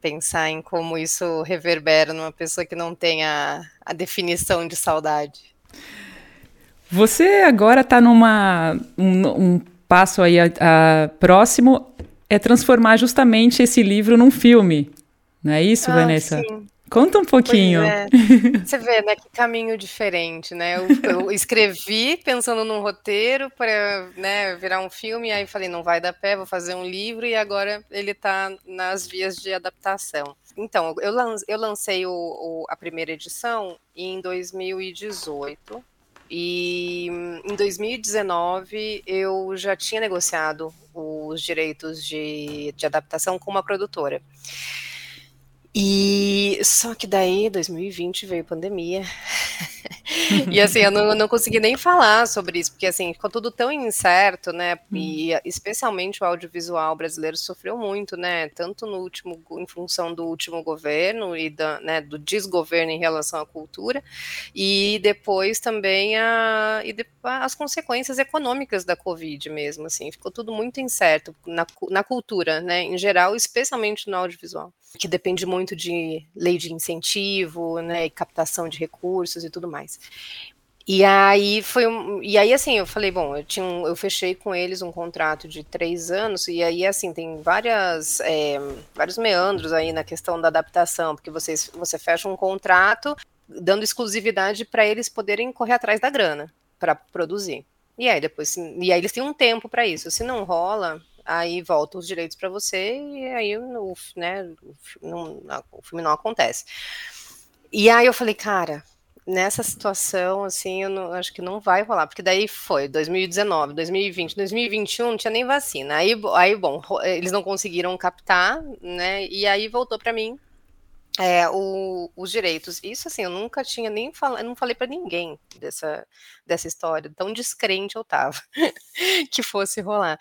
pensar em como isso reverbera numa pessoa que não tem a, a definição de saudade. Você agora está numa um, um, passo aí a, a, próximo é transformar justamente esse livro num filme. Não é isso, ah, Vanessa? Sim. Conta um pouquinho. É. *laughs* Você vê, né, que caminho diferente, né? Eu, eu escrevi pensando num roteiro para né, virar um filme, aí falei, não vai dar pé, vou fazer um livro, e agora ele está nas vias de adaptação. Então, eu, eu lancei o, o, a primeira edição em 2018, e em 2019 eu já tinha negociado os direitos de, de adaptação com uma produtora. E só que daí, 2020 veio pandemia. *laughs* *laughs* e assim, eu não, não, consegui nem falar sobre isso, porque assim, ficou tudo tão incerto, né? E hum. especialmente o audiovisual brasileiro sofreu muito, né? Tanto no último, em função do último governo e da, né, do desgoverno em relação à cultura, e depois também a, e de, as consequências econômicas da Covid mesmo, assim, ficou tudo muito incerto na, na cultura, né? Em geral, especialmente no audiovisual, que depende muito de lei de incentivo, né? E captação de recursos e tudo mais mais. E aí foi um, e aí assim eu falei bom eu tinha um, eu fechei com eles um contrato de três anos e aí assim tem várias é, vários meandros aí na questão da adaptação porque vocês você fecha um contrato dando exclusividade para eles poderem correr atrás da grana para produzir. E aí depois e aí eles têm um tempo para isso. Se não rola aí volta os direitos para você e aí o, né, não, o filme não acontece. E aí eu falei cara nessa situação, assim, eu não, acho que não vai rolar, porque daí foi 2019, 2020, 2021 não tinha nem vacina. Aí, aí bom, eles não conseguiram captar, né? E aí voltou para mim é, o, os direitos. Isso assim, eu nunca tinha nem falado, não falei para ninguém dessa, dessa história, tão descrente eu tava *laughs* que fosse rolar.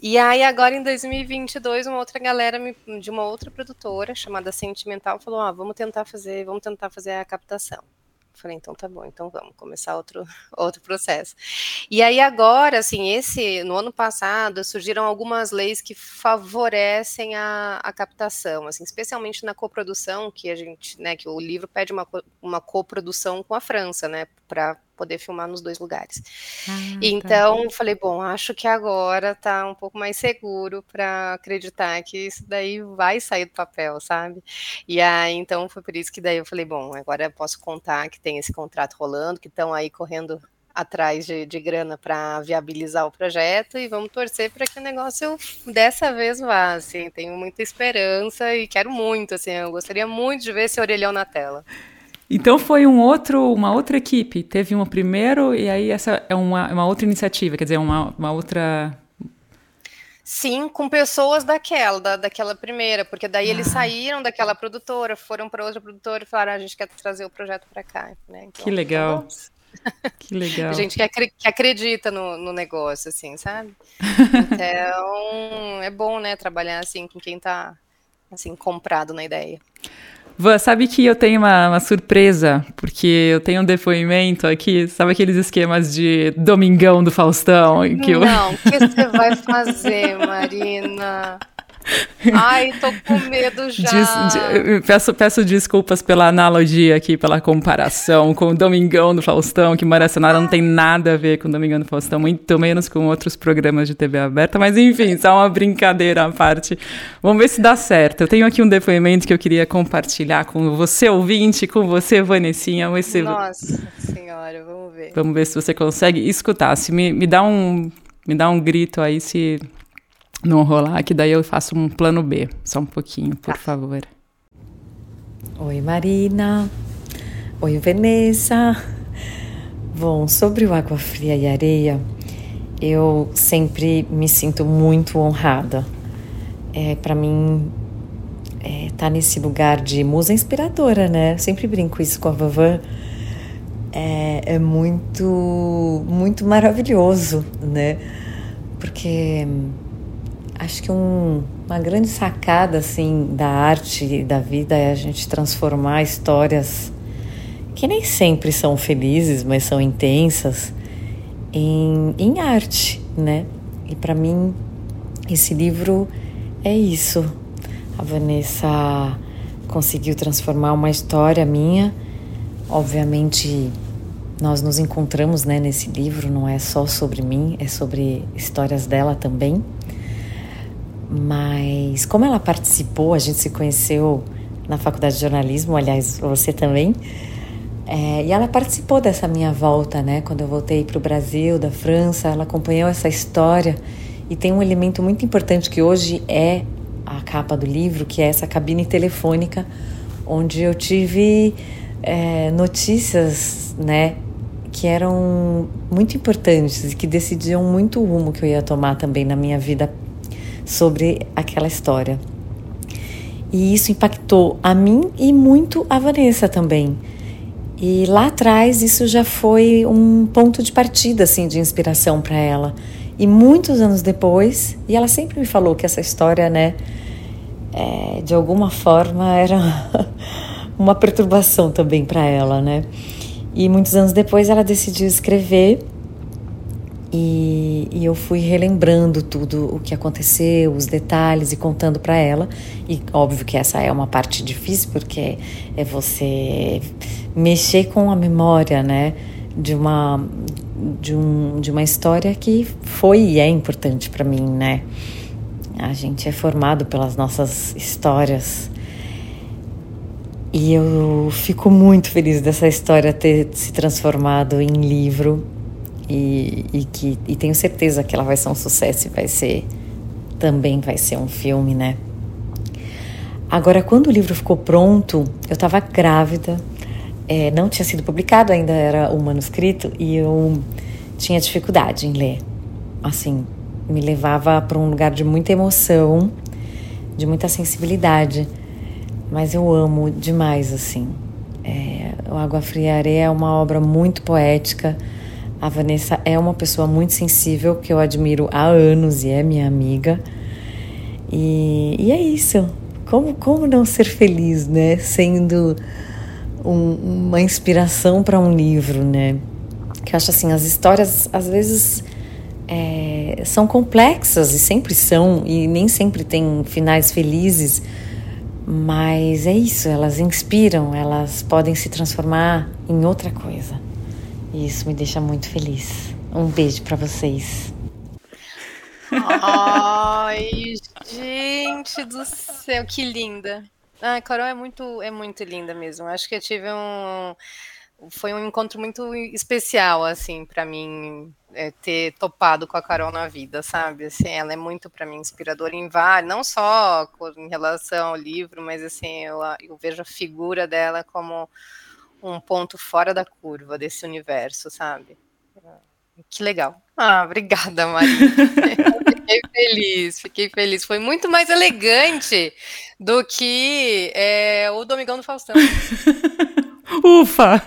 E aí agora em 2022, uma outra galera me, de uma outra produtora chamada Sentimental falou: "Ah, vamos tentar fazer, vamos tentar fazer a captação". Falei, então tá bom, então vamos começar outro, *laughs* outro processo. E aí agora, assim, esse no ano passado surgiram algumas leis que favorecem a, a captação, assim, especialmente na coprodução, que a gente, né, que o livro pede uma, uma coprodução com a França, né, para poder filmar nos dois lugares. Ah, tá. então, tá. falei, bom, acho que agora tá um pouco mais seguro para acreditar que isso daí vai sair do papel, sabe? E aí, então, foi por isso que daí eu falei, bom, agora eu posso contar que tem esse contrato rolando, que estão aí correndo atrás de, de grana para viabilizar o projeto e vamos torcer para que o negócio dessa vez vá, assim, tenho muita esperança e quero muito, assim, eu gostaria muito de ver esse orelhão na tela. Então foi um outro, uma outra equipe. Teve um primeiro e aí essa é uma, uma outra iniciativa, quer dizer, uma, uma outra. Sim, com pessoas daquela, da, daquela primeira, porque daí ah. eles saíram daquela produtora, foram para outra produtora e falaram: ah, a gente quer trazer o projeto para cá. Né? Então, que legal. *laughs* Que legal. gente que, que acredita no, no, negócio, assim, sabe? *laughs* Então, é bom, né, trabalhar assim com quem está assim, comprado na ideia. Van, sabe que eu tenho uma, uma, surpresa, porque eu tenho um depoimento aqui, sabe aqueles esquemas de Domingão do Faustão? Que eu... Não, o que você vai fazer, Marina? Ai, tô com medo já. Des, peço, peço desculpas pela analogia aqui, pela comparação com o Domingão do Faustão, que Maracionara não tem nada a ver com o Domingão do Faustão, muito menos com outros programas de TV aberta, mas enfim, só uma brincadeira à parte. Vamos ver se dá certo. Eu tenho aqui um depoimento que eu queria compartilhar com você, ouvinte, com você, Vanessinha. Você... Nossa senhora, vamos ver. Vamos ver se você consegue escutar. Se me, me dá um me dá um grito aí se não rolar, que daí eu faço um plano B. Só um pouquinho, por tá. favor. Oi, Marina. Oi, Vanessa. Bom, sobre o Água Fria e Areia, eu sempre me sinto muito honrada. É, para mim, é, tá nesse lugar de musa inspiradora, né? Eu sempre brinco isso com a Vavan. É, é muito, muito maravilhoso, né? Porque Acho que um, uma grande sacada assim da arte e da vida é a gente transformar histórias que nem sempre são felizes, mas são intensas, em, em arte, né? E para mim esse livro é isso. A Vanessa conseguiu transformar uma história minha. Obviamente nós nos encontramos né, nesse livro, não é só sobre mim, é sobre histórias dela também. Mas como ela participou, a gente se conheceu na faculdade de jornalismo, aliás, você também. É, e ela participou dessa minha volta, né? Quando eu voltei para o Brasil, da França, ela acompanhou essa história. E tem um elemento muito importante que hoje é a capa do livro, que é essa cabine telefônica, onde eu tive é, notícias, né? Que eram muito importantes e que decidiam muito o rumo que eu ia tomar também na minha vida sobre aquela história. E isso impactou a mim e muito a Vanessa também. E lá atrás isso já foi um ponto de partida assim de inspiração para ela. E muitos anos depois, e ela sempre me falou que essa história, né, é, de alguma forma era *laughs* uma perturbação também para ela, né? E muitos anos depois ela decidiu escrever e, e, eu fui relembrando tudo o que aconteceu, os detalhes e contando para ela. E óbvio que essa é uma parte difícil porque é você mexer com a memória, né, de uma de, um, de uma história que foi e é importante para mim, né? A gente é formado pelas nossas histórias. E eu fico muito feliz dessa história ter se transformado em livro e, e, que, e tenho certeza que ela vai ser um sucesso e vai ser também vai ser um filme, né? Agora, quando o livro ficou pronto, eu estava grávida, é, não tinha sido publicado ainda, era o manuscrito, e eu tinha dificuldade em ler. Assim, me levava para um lugar de muita emoção, de muita sensibilidade. mas eu amo demais assim. É, o Água Fria e Areia é uma obra muito poética. A Vanessa é uma pessoa muito sensível que eu admiro há anos e é minha amiga. E, e é isso. Como, como não ser feliz, né? Sendo um, uma inspiração para um livro, né? Que eu acho assim, as histórias às vezes é, são complexas e sempre são, e nem sempre tem finais felizes, mas é isso, elas inspiram, elas podem se transformar em outra coisa. E isso me deixa muito feliz. Um beijo para vocês. Ai, gente do céu, que linda. Ah, Carol é muito, é muito linda mesmo. Acho que eu tive um foi um encontro muito especial assim para mim é, ter topado com a Carol na vida, sabe? Assim, ela é muito para mim inspiradora em vários, não só em relação ao livro, mas assim, eu, eu vejo a figura dela como um ponto fora da curva desse universo, sabe? Que legal. Ah, obrigada, Maria. fiquei feliz, fiquei feliz. Foi muito mais elegante do que é, o Domingão do Faustão. *laughs* Ufa!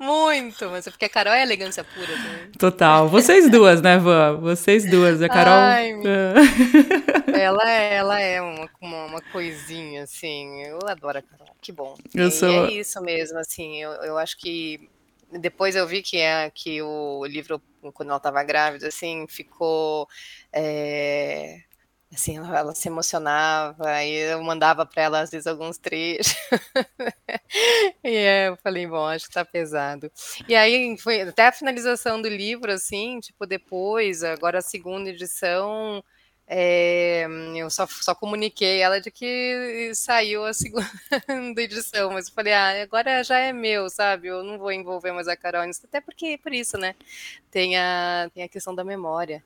Muito, mas é porque a Carol é elegância pura também. Total. Vocês duas, né, Van? Vocês duas. A Carol. Ai, ela, é, ela é uma, uma, uma, coisinha, assim. Eu adoro a Carol. Que bom. Eu e sou... é isso mesmo, assim. Eu, eu acho que depois eu vi que, é, que o livro, quando ela estava grávida, assim, ficou. É, assim, ela, ela, se emocionava, e eu mandava para ela às vezes alguns trechos. *laughs* e eu falei, bom, acho que tá pesado. E aí foi até a finalização do livro, assim, tipo, depois, agora a segunda edição, é, eu só, só comuniquei ela de que saiu a *laughs* segunda edição, mas eu falei, ah, agora já é meu, sabe? Eu não vou envolver mais a Carol nisso, até porque por isso, né? Tem a, tem a questão da memória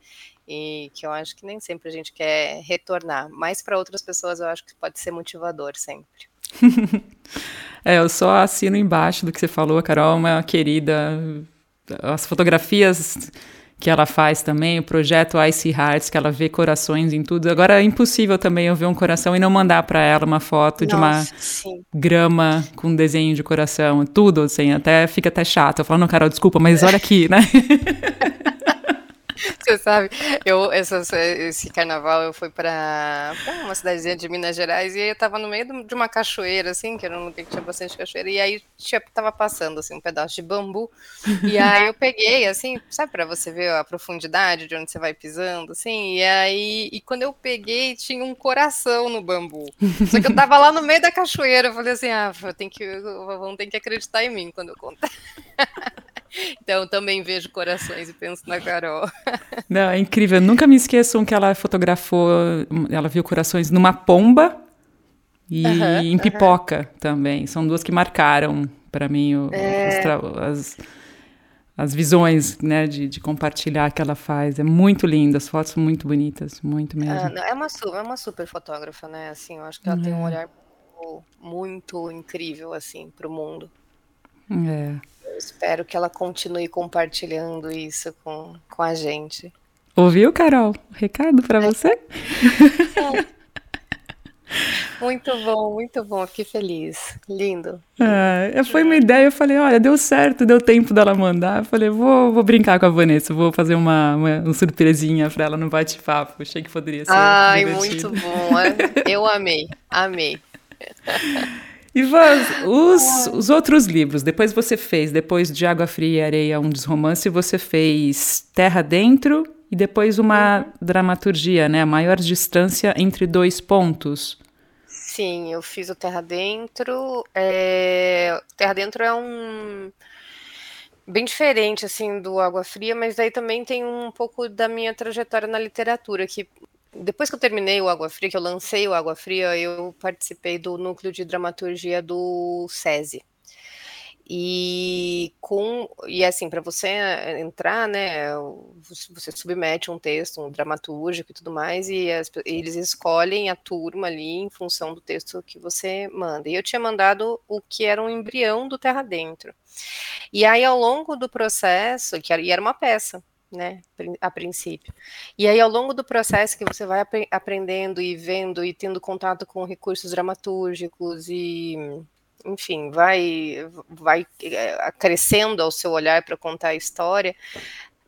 e que eu acho que nem sempre a gente quer retornar, mas para outras pessoas eu acho que pode ser motivador sempre. *laughs* é, eu só assino embaixo do que você falou, a Carol é uma querida. As fotografias que ela faz também, o projeto Ice Hearts, que ela vê corações em tudo. Agora é impossível também eu ver um coração e não mandar para ela uma foto Nossa, de uma sim. grama com desenho de coração, tudo assim, até fica até chato. Eu falo, não, Carol, desculpa, mas olha aqui, né? *laughs* Você *laughs* sabe, eu, essa, esse carnaval eu fui para uma cidadezinha de Minas Gerais e eu tava no meio de uma cachoeira, assim, que era um lugar que tinha bastante cachoeira, e aí tinha, tava passando, assim, um pedaço de bambu, e *laughs* aí eu peguei, assim, sabe, para você ver a profundidade de onde você vai pisando, assim, e aí, e quando eu peguei, tinha um coração no bambu. Só que eu tava lá no meio da cachoeira, eu falei assim, ah, tem que, vão ter que acreditar em mim quando eu contar. *laughs* Então também vejo corações e penso na Carol. *laughs* Não, é incrível. Nunca me esqueçam que ela fotografou, ela viu corações numa pomba e uhum, em pipoca uhum. também. São duas que marcaram para mim o, é... as, as visões, né, de, de, compartilhar que ela faz. É muito linda, as fotos são muito bonitas, muito mesmo. Ah, é, uma, é uma super fotógrafa, né? Assim, eu acho que ela tem um é. olhar muito incrível assim para o mundo. É. Eu espero que ela continue compartilhando isso com, com a gente. Ouviu, Carol? Recado para você? É. *laughs* Muito bom, muito bom, fiquei feliz. Lindo. Ah, foi uma ideia, eu falei, olha, deu certo, deu tempo dela mandar. Eu falei, vou, vou brincar com a Vanessa, vou fazer uma, uma, uma surpresinha para ela no bate-papo. Achei que poderia ser. Ai, divertido. muito bom. É. Eu *laughs* amei, amei. Ivan, os, os outros livros, depois você fez, depois de Água Fria e Areia, um dos romances, você fez Terra Dentro e depois uma uhum. dramaturgia, né? A maior distância entre dois pontos. Sim, eu fiz o Terra Dentro. É... Terra Dentro é um bem diferente assim do Água Fria, mas daí também tem um pouco da minha trajetória na literatura, que depois que eu terminei o Água Fria, que eu lancei o Água Fria, eu participei do núcleo de dramaturgia do SESI. E com e assim, para você entrar, né, você submete um texto, um dramatúrgico e tudo mais, e as, eles escolhem a turma ali em função do texto que você manda. E eu tinha mandado o que era um embrião do Terra Dentro. E aí, ao longo do processo, que era, e era uma peça, né, a princípio. E aí, ao longo do processo que você vai ap aprendendo e vendo e tendo contato com recursos dramatúrgicos e, enfim, vai, vai eh, crescendo ao seu olhar para contar a história,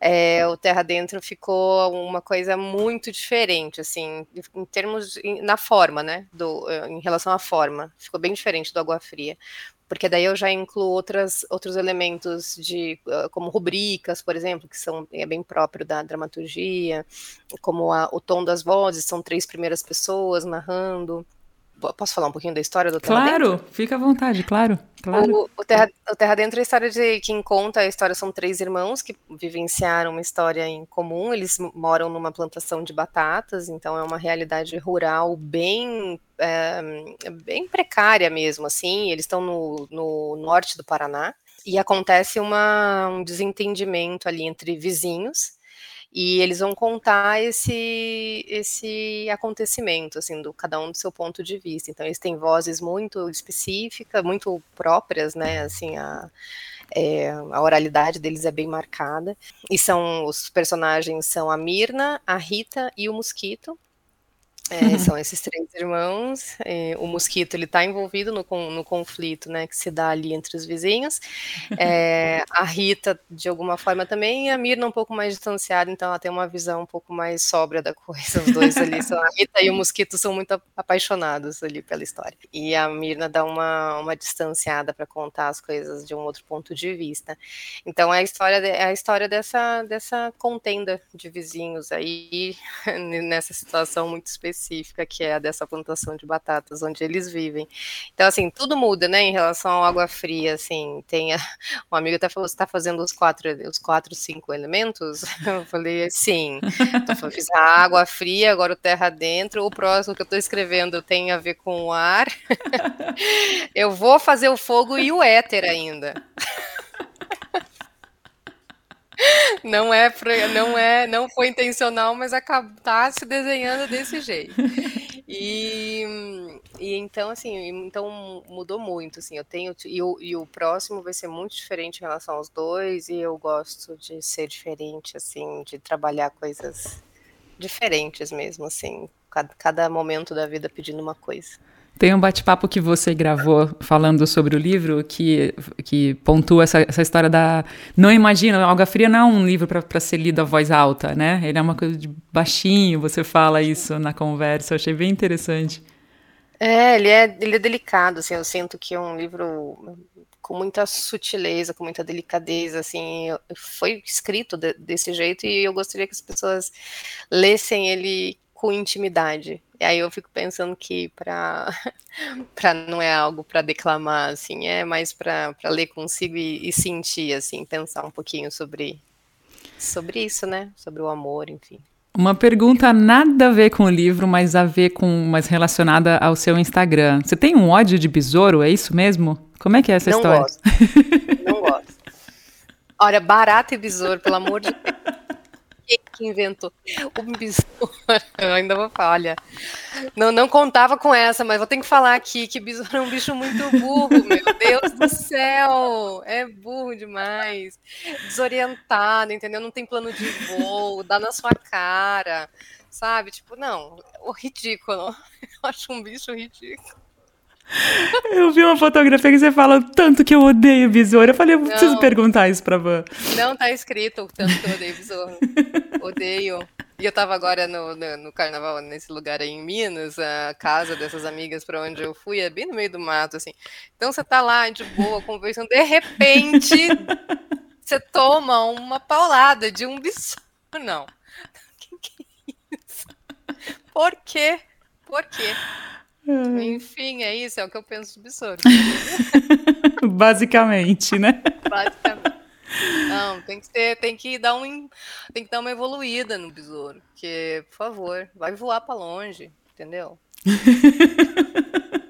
é, o Terra Dentro ficou uma coisa muito diferente, assim, em termos, na forma, né, do, eh, em relação à forma, ficou bem diferente do Água Fria, porque daí eu já incluo outras, outros elementos de, como rubricas, por exemplo, que são, é bem próprio da dramaturgia, como a, o tom das vozes, são três primeiras pessoas narrando, Posso falar um pouquinho da história do Terra claro, Dentro? Claro, fica à vontade, claro. claro. O, o, Terra, o Terra Dentro é a história de quem conta a história são três irmãos que vivenciaram uma história em comum. Eles moram numa plantação de batatas, então é uma realidade rural bem, é, bem precária mesmo, assim. Eles estão no, no norte do Paraná e acontece uma, um desentendimento ali entre vizinhos e eles vão contar esse esse acontecimento, assim, do cada um do seu ponto de vista. Então eles têm vozes muito específicas, muito próprias, né? Assim, a, é, a oralidade deles é bem marcada. E são os personagens são a Mirna, a Rita e o Mosquito. É, *laughs* são esses três irmãos. É, o mosquito ele está envolvido no, no, conflito, né, que se dá ali entre os vizinhos. É, *laughs* a Rita de alguma forma também, e a Mirna um pouco mais distanciada, então ela tem uma visão um pouco mais sóbria da coisa. Os dois ali, são, a Rita e o mosquito são muito apaixonados ali pela história. E a Mirna dá uma, uma distanciada para contar as coisas de um outro ponto de vista. Então é a história é a história dessa dessa contenda de vizinhos aí *laughs* nessa situação muito específica específica, que é a dessa plantação de batatas, onde eles vivem. Então, assim, tudo muda, né, em relação ao água fria, assim, tem a, um amigo até falou, você está fazendo os quatro, os quatro, cinco elementos? *laughs* Eu falei, sim, então, fiz a água fria, agora o terra dentro, o próximo que eu estou escrevendo tem a ver com o ar, *laughs* eu vou fazer o fogo e o éter ainda. *laughs* Não é, não é, não foi intencional, mas tá se desenhando desse jeito. *laughs* E, e então, assim, então mudou muito, assim, eu tenho, e o, e o próximo vai ser muito diferente em relação aos dois, e eu gosto de ser diferente, assim, de trabalhar coisas diferentes mesmo, assim, cada, cada momento da vida pedindo uma coisa. Tem um bate-papo que você gravou falando sobre o livro que, que pontua essa, essa história da. Não imagina, Alga Fria não é um livro para ser lido à voz alta, né? Ele é uma coisa de baixinho, você fala isso na conversa, eu achei bem interessante. É, ele é, ele é delicado, assim, eu sinto que é um livro com muita sutileza, com muita delicadeza, assim, foi escrito de, desse jeito e eu gostaria que as pessoas lessem ele com intimidade. E aí eu fico pensando que para *laughs* para não é algo para declamar assim, é mais para ler consigo e, e, sentir assim, pensar um pouquinho sobre sobre isso, né? Sobre o amor, enfim. Uma pergunta nada a ver com o livro, mas a ver com mais relacionada ao seu Instagram. Você tem um ódio de besouro, é isso mesmo? Como é que é essa não história? Gosto. Não gosto. *laughs* Olha, barato e besouro, pelo amor de Deus que inventou o besouro. *laughs* Eu ainda vou falar, olha. Não, não contava com essa, mas vou ter que falar aqui que besouro é um bicho muito burro, meu Deus do céu. É burro demais. Desorientado, entendeu? Não tem plano de voo, dá na sua cara. Sabe? Tipo, não, o ridículo. *laughs* Eu acho um bicho ridículo. *laughs* Eu vi uma fotografia que você fala tanto que eu odeio besouro. Eu falei, eu preciso não, perguntar isso pra Van. Não tá escrito tanto que eu odeio besouro. *laughs* odeio. E eu tava agora no, no, no, carnaval, nesse lugar aí em Minas, a casa dessas amigas para onde eu fui, é bem no meio do mato, assim. Então você tá lá de boa, conversando, de repente *laughs* você toma uma paulada de um besouro. Não. Que que é isso? Por quê? Por quê? Enfim, é isso, é o que eu penso do besouro. *laughs* Basicamente, né? Basicamente. Não, tem que ter, tem que dar um, tem que dar uma evoluída no besouro, porque, por favor, vai voar para longe, entendeu? *laughs*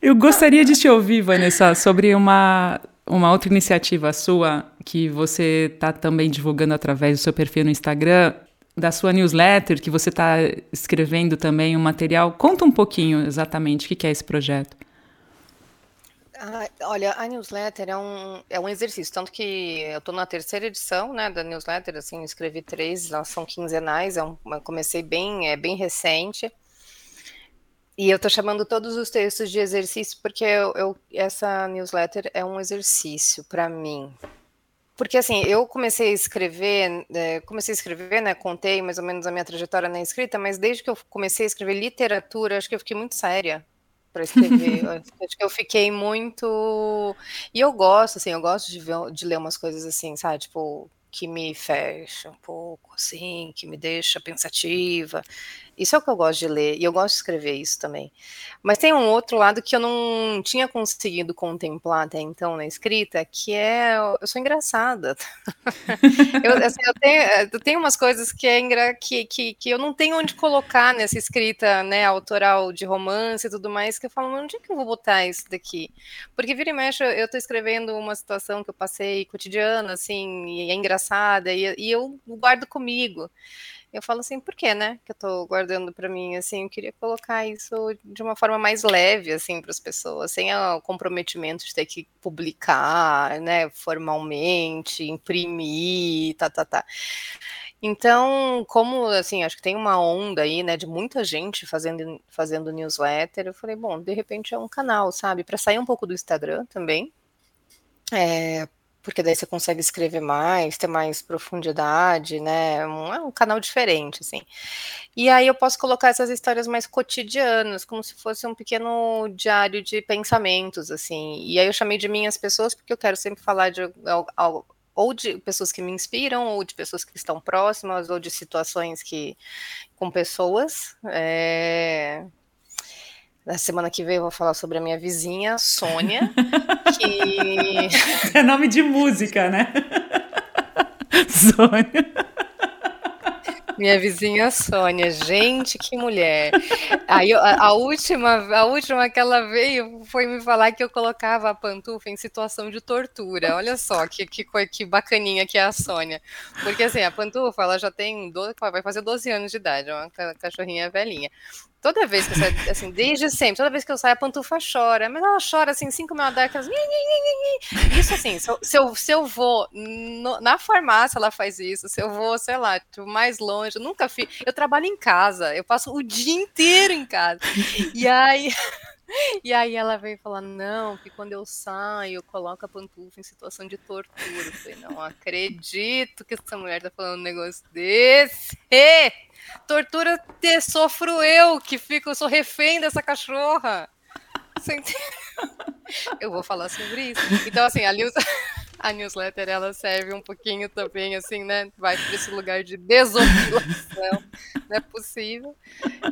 Eu gostaria de te ouvir, Vanessa, sobre uma, uma outra iniciativa sua que você está também divulgando através do seu perfil no Instagram, da sua newsletter, que você está escrevendo também um material. Conta um pouquinho exatamente o que é esse projeto. Ah, olha, a newsletter é um, é um exercício, tanto que eu estou na terceira edição, né, da newsletter, assim, escrevi três, elas são quinzenais, é um, comecei bem, é bem recente, e eu estou chamando todos os textos de exercício porque eu, eu essa newsletter é um exercício para mim, porque assim, eu comecei a escrever, é, comecei a escrever, né? Contei mais ou menos a minha trajetória na escrita, mas desde que eu comecei a escrever literatura, acho que eu fiquei muito séria para escrever. *laughs* acho que eu fiquei muito. E eu gosto, assim, eu gosto de, ver, de ler umas coisas assim, sabe? Tipo, que me fecha um pouco, assim, que me deixa pensativa. Isso é o que eu gosto de ler, e eu gosto de escrever isso também. Mas tem um outro lado que eu não tinha conseguido contemplar até então na escrita, que é eu sou engraçada. *laughs* eu, assim, eu, tenho, eu, tenho, umas coisas que, é engra, que, que, que, eu não tenho onde colocar nessa escrita né, autoral de romance e tudo mais, que eu falo, onde é que eu vou botar isso daqui? Porque vira e mexe, eu estou escrevendo uma situação que eu passei cotidiana, assim, e é engraçada, e, e eu guardo comigo eu falo assim, por que, né? Que eu tô guardando para mim, assim, eu queria colocar isso de uma forma mais leve, assim, para as pessoas, sem o comprometimento de ter que publicar, né, formalmente, imprimir, tá, tá, tá. Então, como, assim, acho que tem uma onda aí, né, de muita gente fazendo, fazendo newsletter, eu falei, bom, de repente é um canal, sabe, para sair um pouco do Instagram também, é, porque daí você consegue escrever mais, ter mais profundidade, né? Um, é um canal diferente, assim. E aí eu posso colocar essas histórias mais cotidianas, como se fosse um pequeno diário de pensamentos, assim. E aí eu chamei de minhas pessoas, porque eu quero sempre falar de ou de pessoas que me inspiram, ou de pessoas que estão próximas, ou de situações que com pessoas. É, na semana que vem eu vou falar sobre a minha vizinha, Sônia, *laughs* que. É nome de música, né? *laughs* Sônia. Minha vizinha Sônia, gente, que mulher. Aí a, a, última, a última que ela veio foi me falar que eu colocava a pantufa em situação de tortura. Olha só que, que, que bacaninha que é a Sônia. Porque assim, a pantufa, ela já tem, 12, vai fazer 12 anos de idade, é uma cachorrinha velhinha. Toda vez que eu saio, assim, desde sempre, toda vez que eu saio, a pantufa chora. Mas ela chora, assim, cinco mil décadas. Isso, assim, se eu, se eu, se eu vou no, na farmácia, ela faz isso. Se eu vou, sei lá, tipo, mais longe, eu nunca fiz. Eu trabalho em casa, eu passo o dia inteiro em casa. E aí. *laughs* E aí ela veio falar, não, que quando eu saio, eu coloco a pantufa em situação de tortura. Eu falei, não acredito que essa mulher tá falando um negócio desse. Tortura te sofro eu, que fico, sou refém dessa cachorra. Eu vou falar sobre isso. Então, assim, a, news... *laughs* a newsletter ela serve um pouquinho também, assim, né? Vai para esse lugar de desopilação, não é possível.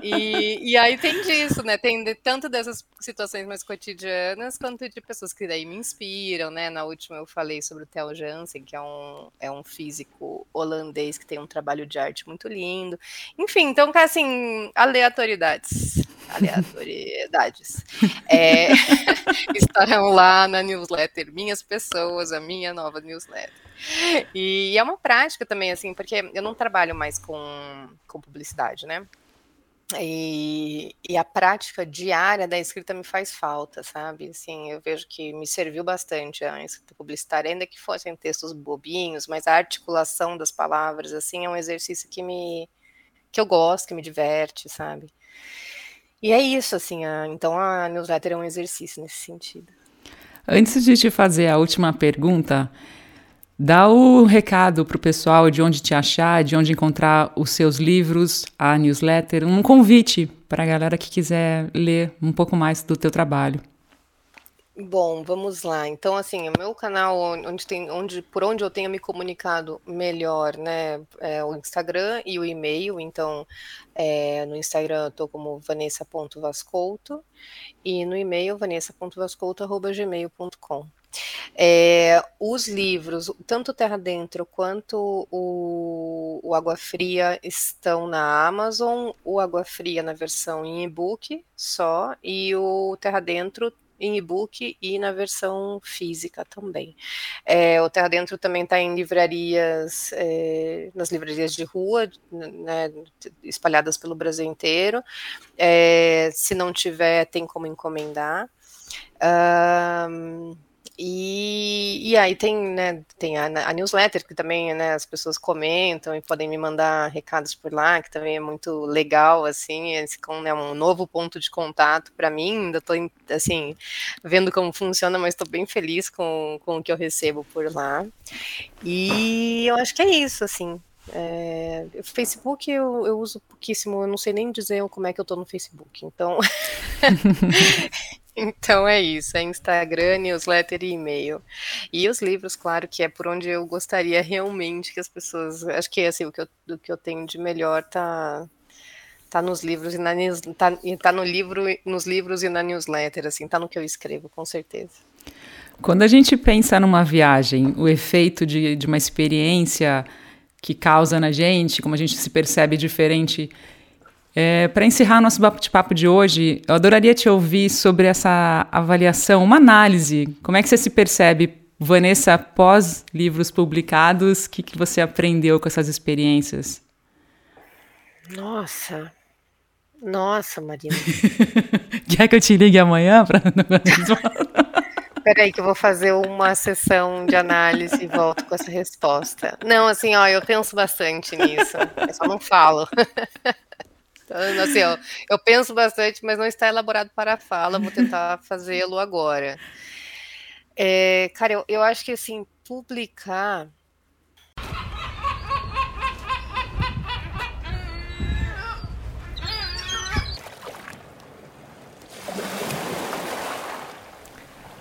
E, e aí tem disso, né? Tem de, tanto dessas situações mais cotidianas, quanto de pessoas que daí me inspiram, né? Na última eu falei sobre o Theo Jansen, que é um, é um físico holandês que tem um trabalho de arte muito lindo. Enfim, então, assim, aleatoriedades. Aleatoriedades. *laughs* É, *laughs* estarão lá na newsletter Minhas Pessoas, a minha nova newsletter. E é uma prática também, assim, porque eu não trabalho mais com, com publicidade, né? E, e, a prática diária da escrita me faz falta, sabe? Assim, eu vejo que me serviu bastante a escrita publicitária, ainda que fossem textos bobinhos, mas a articulação das palavras, assim, é um exercício que me que eu gosto, que me diverte, sabe? E é isso, assim, a, então a newsletter é um exercício nesse sentido. Antes de te fazer a última pergunta, Dá o recado para o pessoal de onde te achar, de onde encontrar os seus livros, a newsletter, um convite para a galera que quiser ler um pouco mais do teu trabalho. Bom, vamos lá. Então, assim, o meu canal, onde tem, onde, por onde eu tenho me comunicado melhor, né, é o Instagram e o e-mail. Então, é, no Instagram eu tô como vanessa.vascouto e no e-mail vanessa.vascouto.gmail.com. É, os livros, tanto Terra Dentro quanto o, o Água Fria, estão na Amazon. O Água Fria na versão em e-book só, e o Terra Dentro em e-book e na versão física também. É, o Terra Dentro também está em livrarias, é, nas livrarias de rua, né, espalhadas pelo Brasil inteiro. É, se não tiver, tem como encomendar. Uh, e, e aí tem, né, tem a, a, newsletter que também, né, as pessoas comentam e podem me mandar recados por lá, que também é muito legal, assim, esse né, um novo ponto de contato para mim, ainda estou, assim, vendo como funciona, mas estou bem feliz com, com o que eu recebo por lá. E eu acho que é isso, assim, é, Facebook eu, eu, uso pouquíssimo, eu não sei nem dizer como é que eu tô no Facebook, então *laughs* *laughs* Então é isso, é Instagram, newsletter e e-mail. E os livros, claro, que é por onde eu gostaria realmente que as pessoas. Acho que assim, o que eu, o que eu tenho de melhor tá, tá nos livros e na tá, tá no livro, nos livros e na newsletter, assim, tá no que eu escrevo, com certeza. Quando a gente pensa numa viagem, o efeito de, de uma experiência que causa na gente, como a gente se percebe diferente é, Para encerrar nosso bate-papo de hoje, eu adoraria te ouvir sobre essa avaliação, uma análise. Como é que você se percebe, Vanessa, após livros publicados? O que, que você aprendeu com essas experiências? Nossa, nossa, Marina. *laughs* Quer que eu te ligue amanhã para *laughs* Peraí, que eu vou fazer uma sessão de análise e volto com essa resposta. Não, assim, ó, eu penso bastante nisso. Eu só não falo. *laughs* Então, assim, ó, eu penso bastante, mas não está elaborado para a fala, vou tentar *laughs* fazê-lo agora. É, cara, eu, eu acho que assim, publicar.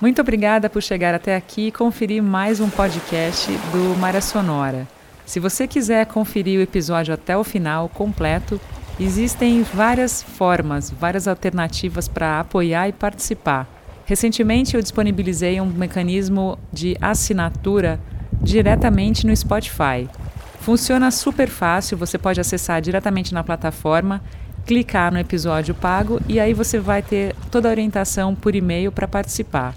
Muito obrigada por chegar até aqui e conferir mais um podcast do Mara Sonora. Se você quiser conferir o episódio até o final completo, Existem várias formas, várias alternativas para apoiar e participar. Recentemente eu disponibilizei um mecanismo de assinatura diretamente no Spotify. Funciona super fácil, você pode acessar diretamente na plataforma, clicar no episódio pago e aí você vai ter toda a orientação por e-mail para participar.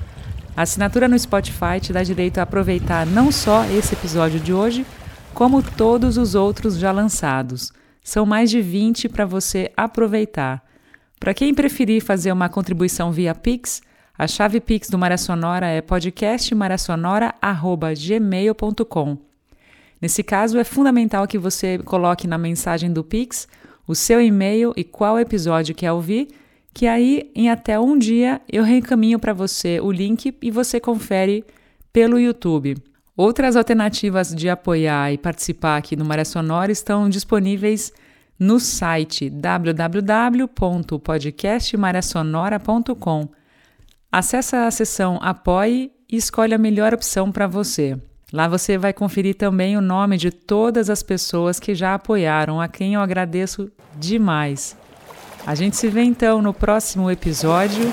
A assinatura no Spotify te dá direito a aproveitar não só esse episódio de hoje, como todos os outros já lançados. São mais de 20 para você aproveitar. Para quem preferir fazer uma contribuição via Pix, a chave Pix do Maré Sonora é podcastmarasonora.gmail.com. Nesse caso, é fundamental que você coloque na mensagem do Pix o seu e-mail e qual episódio quer ouvir, que aí em até um dia eu reencaminho para você o link e você confere pelo YouTube. Outras alternativas de apoiar e participar aqui no Maré Sonora estão disponíveis no site www.podcastmaresonora.com. Acesse a seção Apoie e escolha a melhor opção para você. Lá você vai conferir também o nome de todas as pessoas que já apoiaram, a quem eu agradeço demais. A gente se vê então no próximo episódio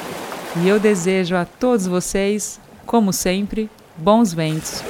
e eu desejo a todos vocês, como sempre, bons ventos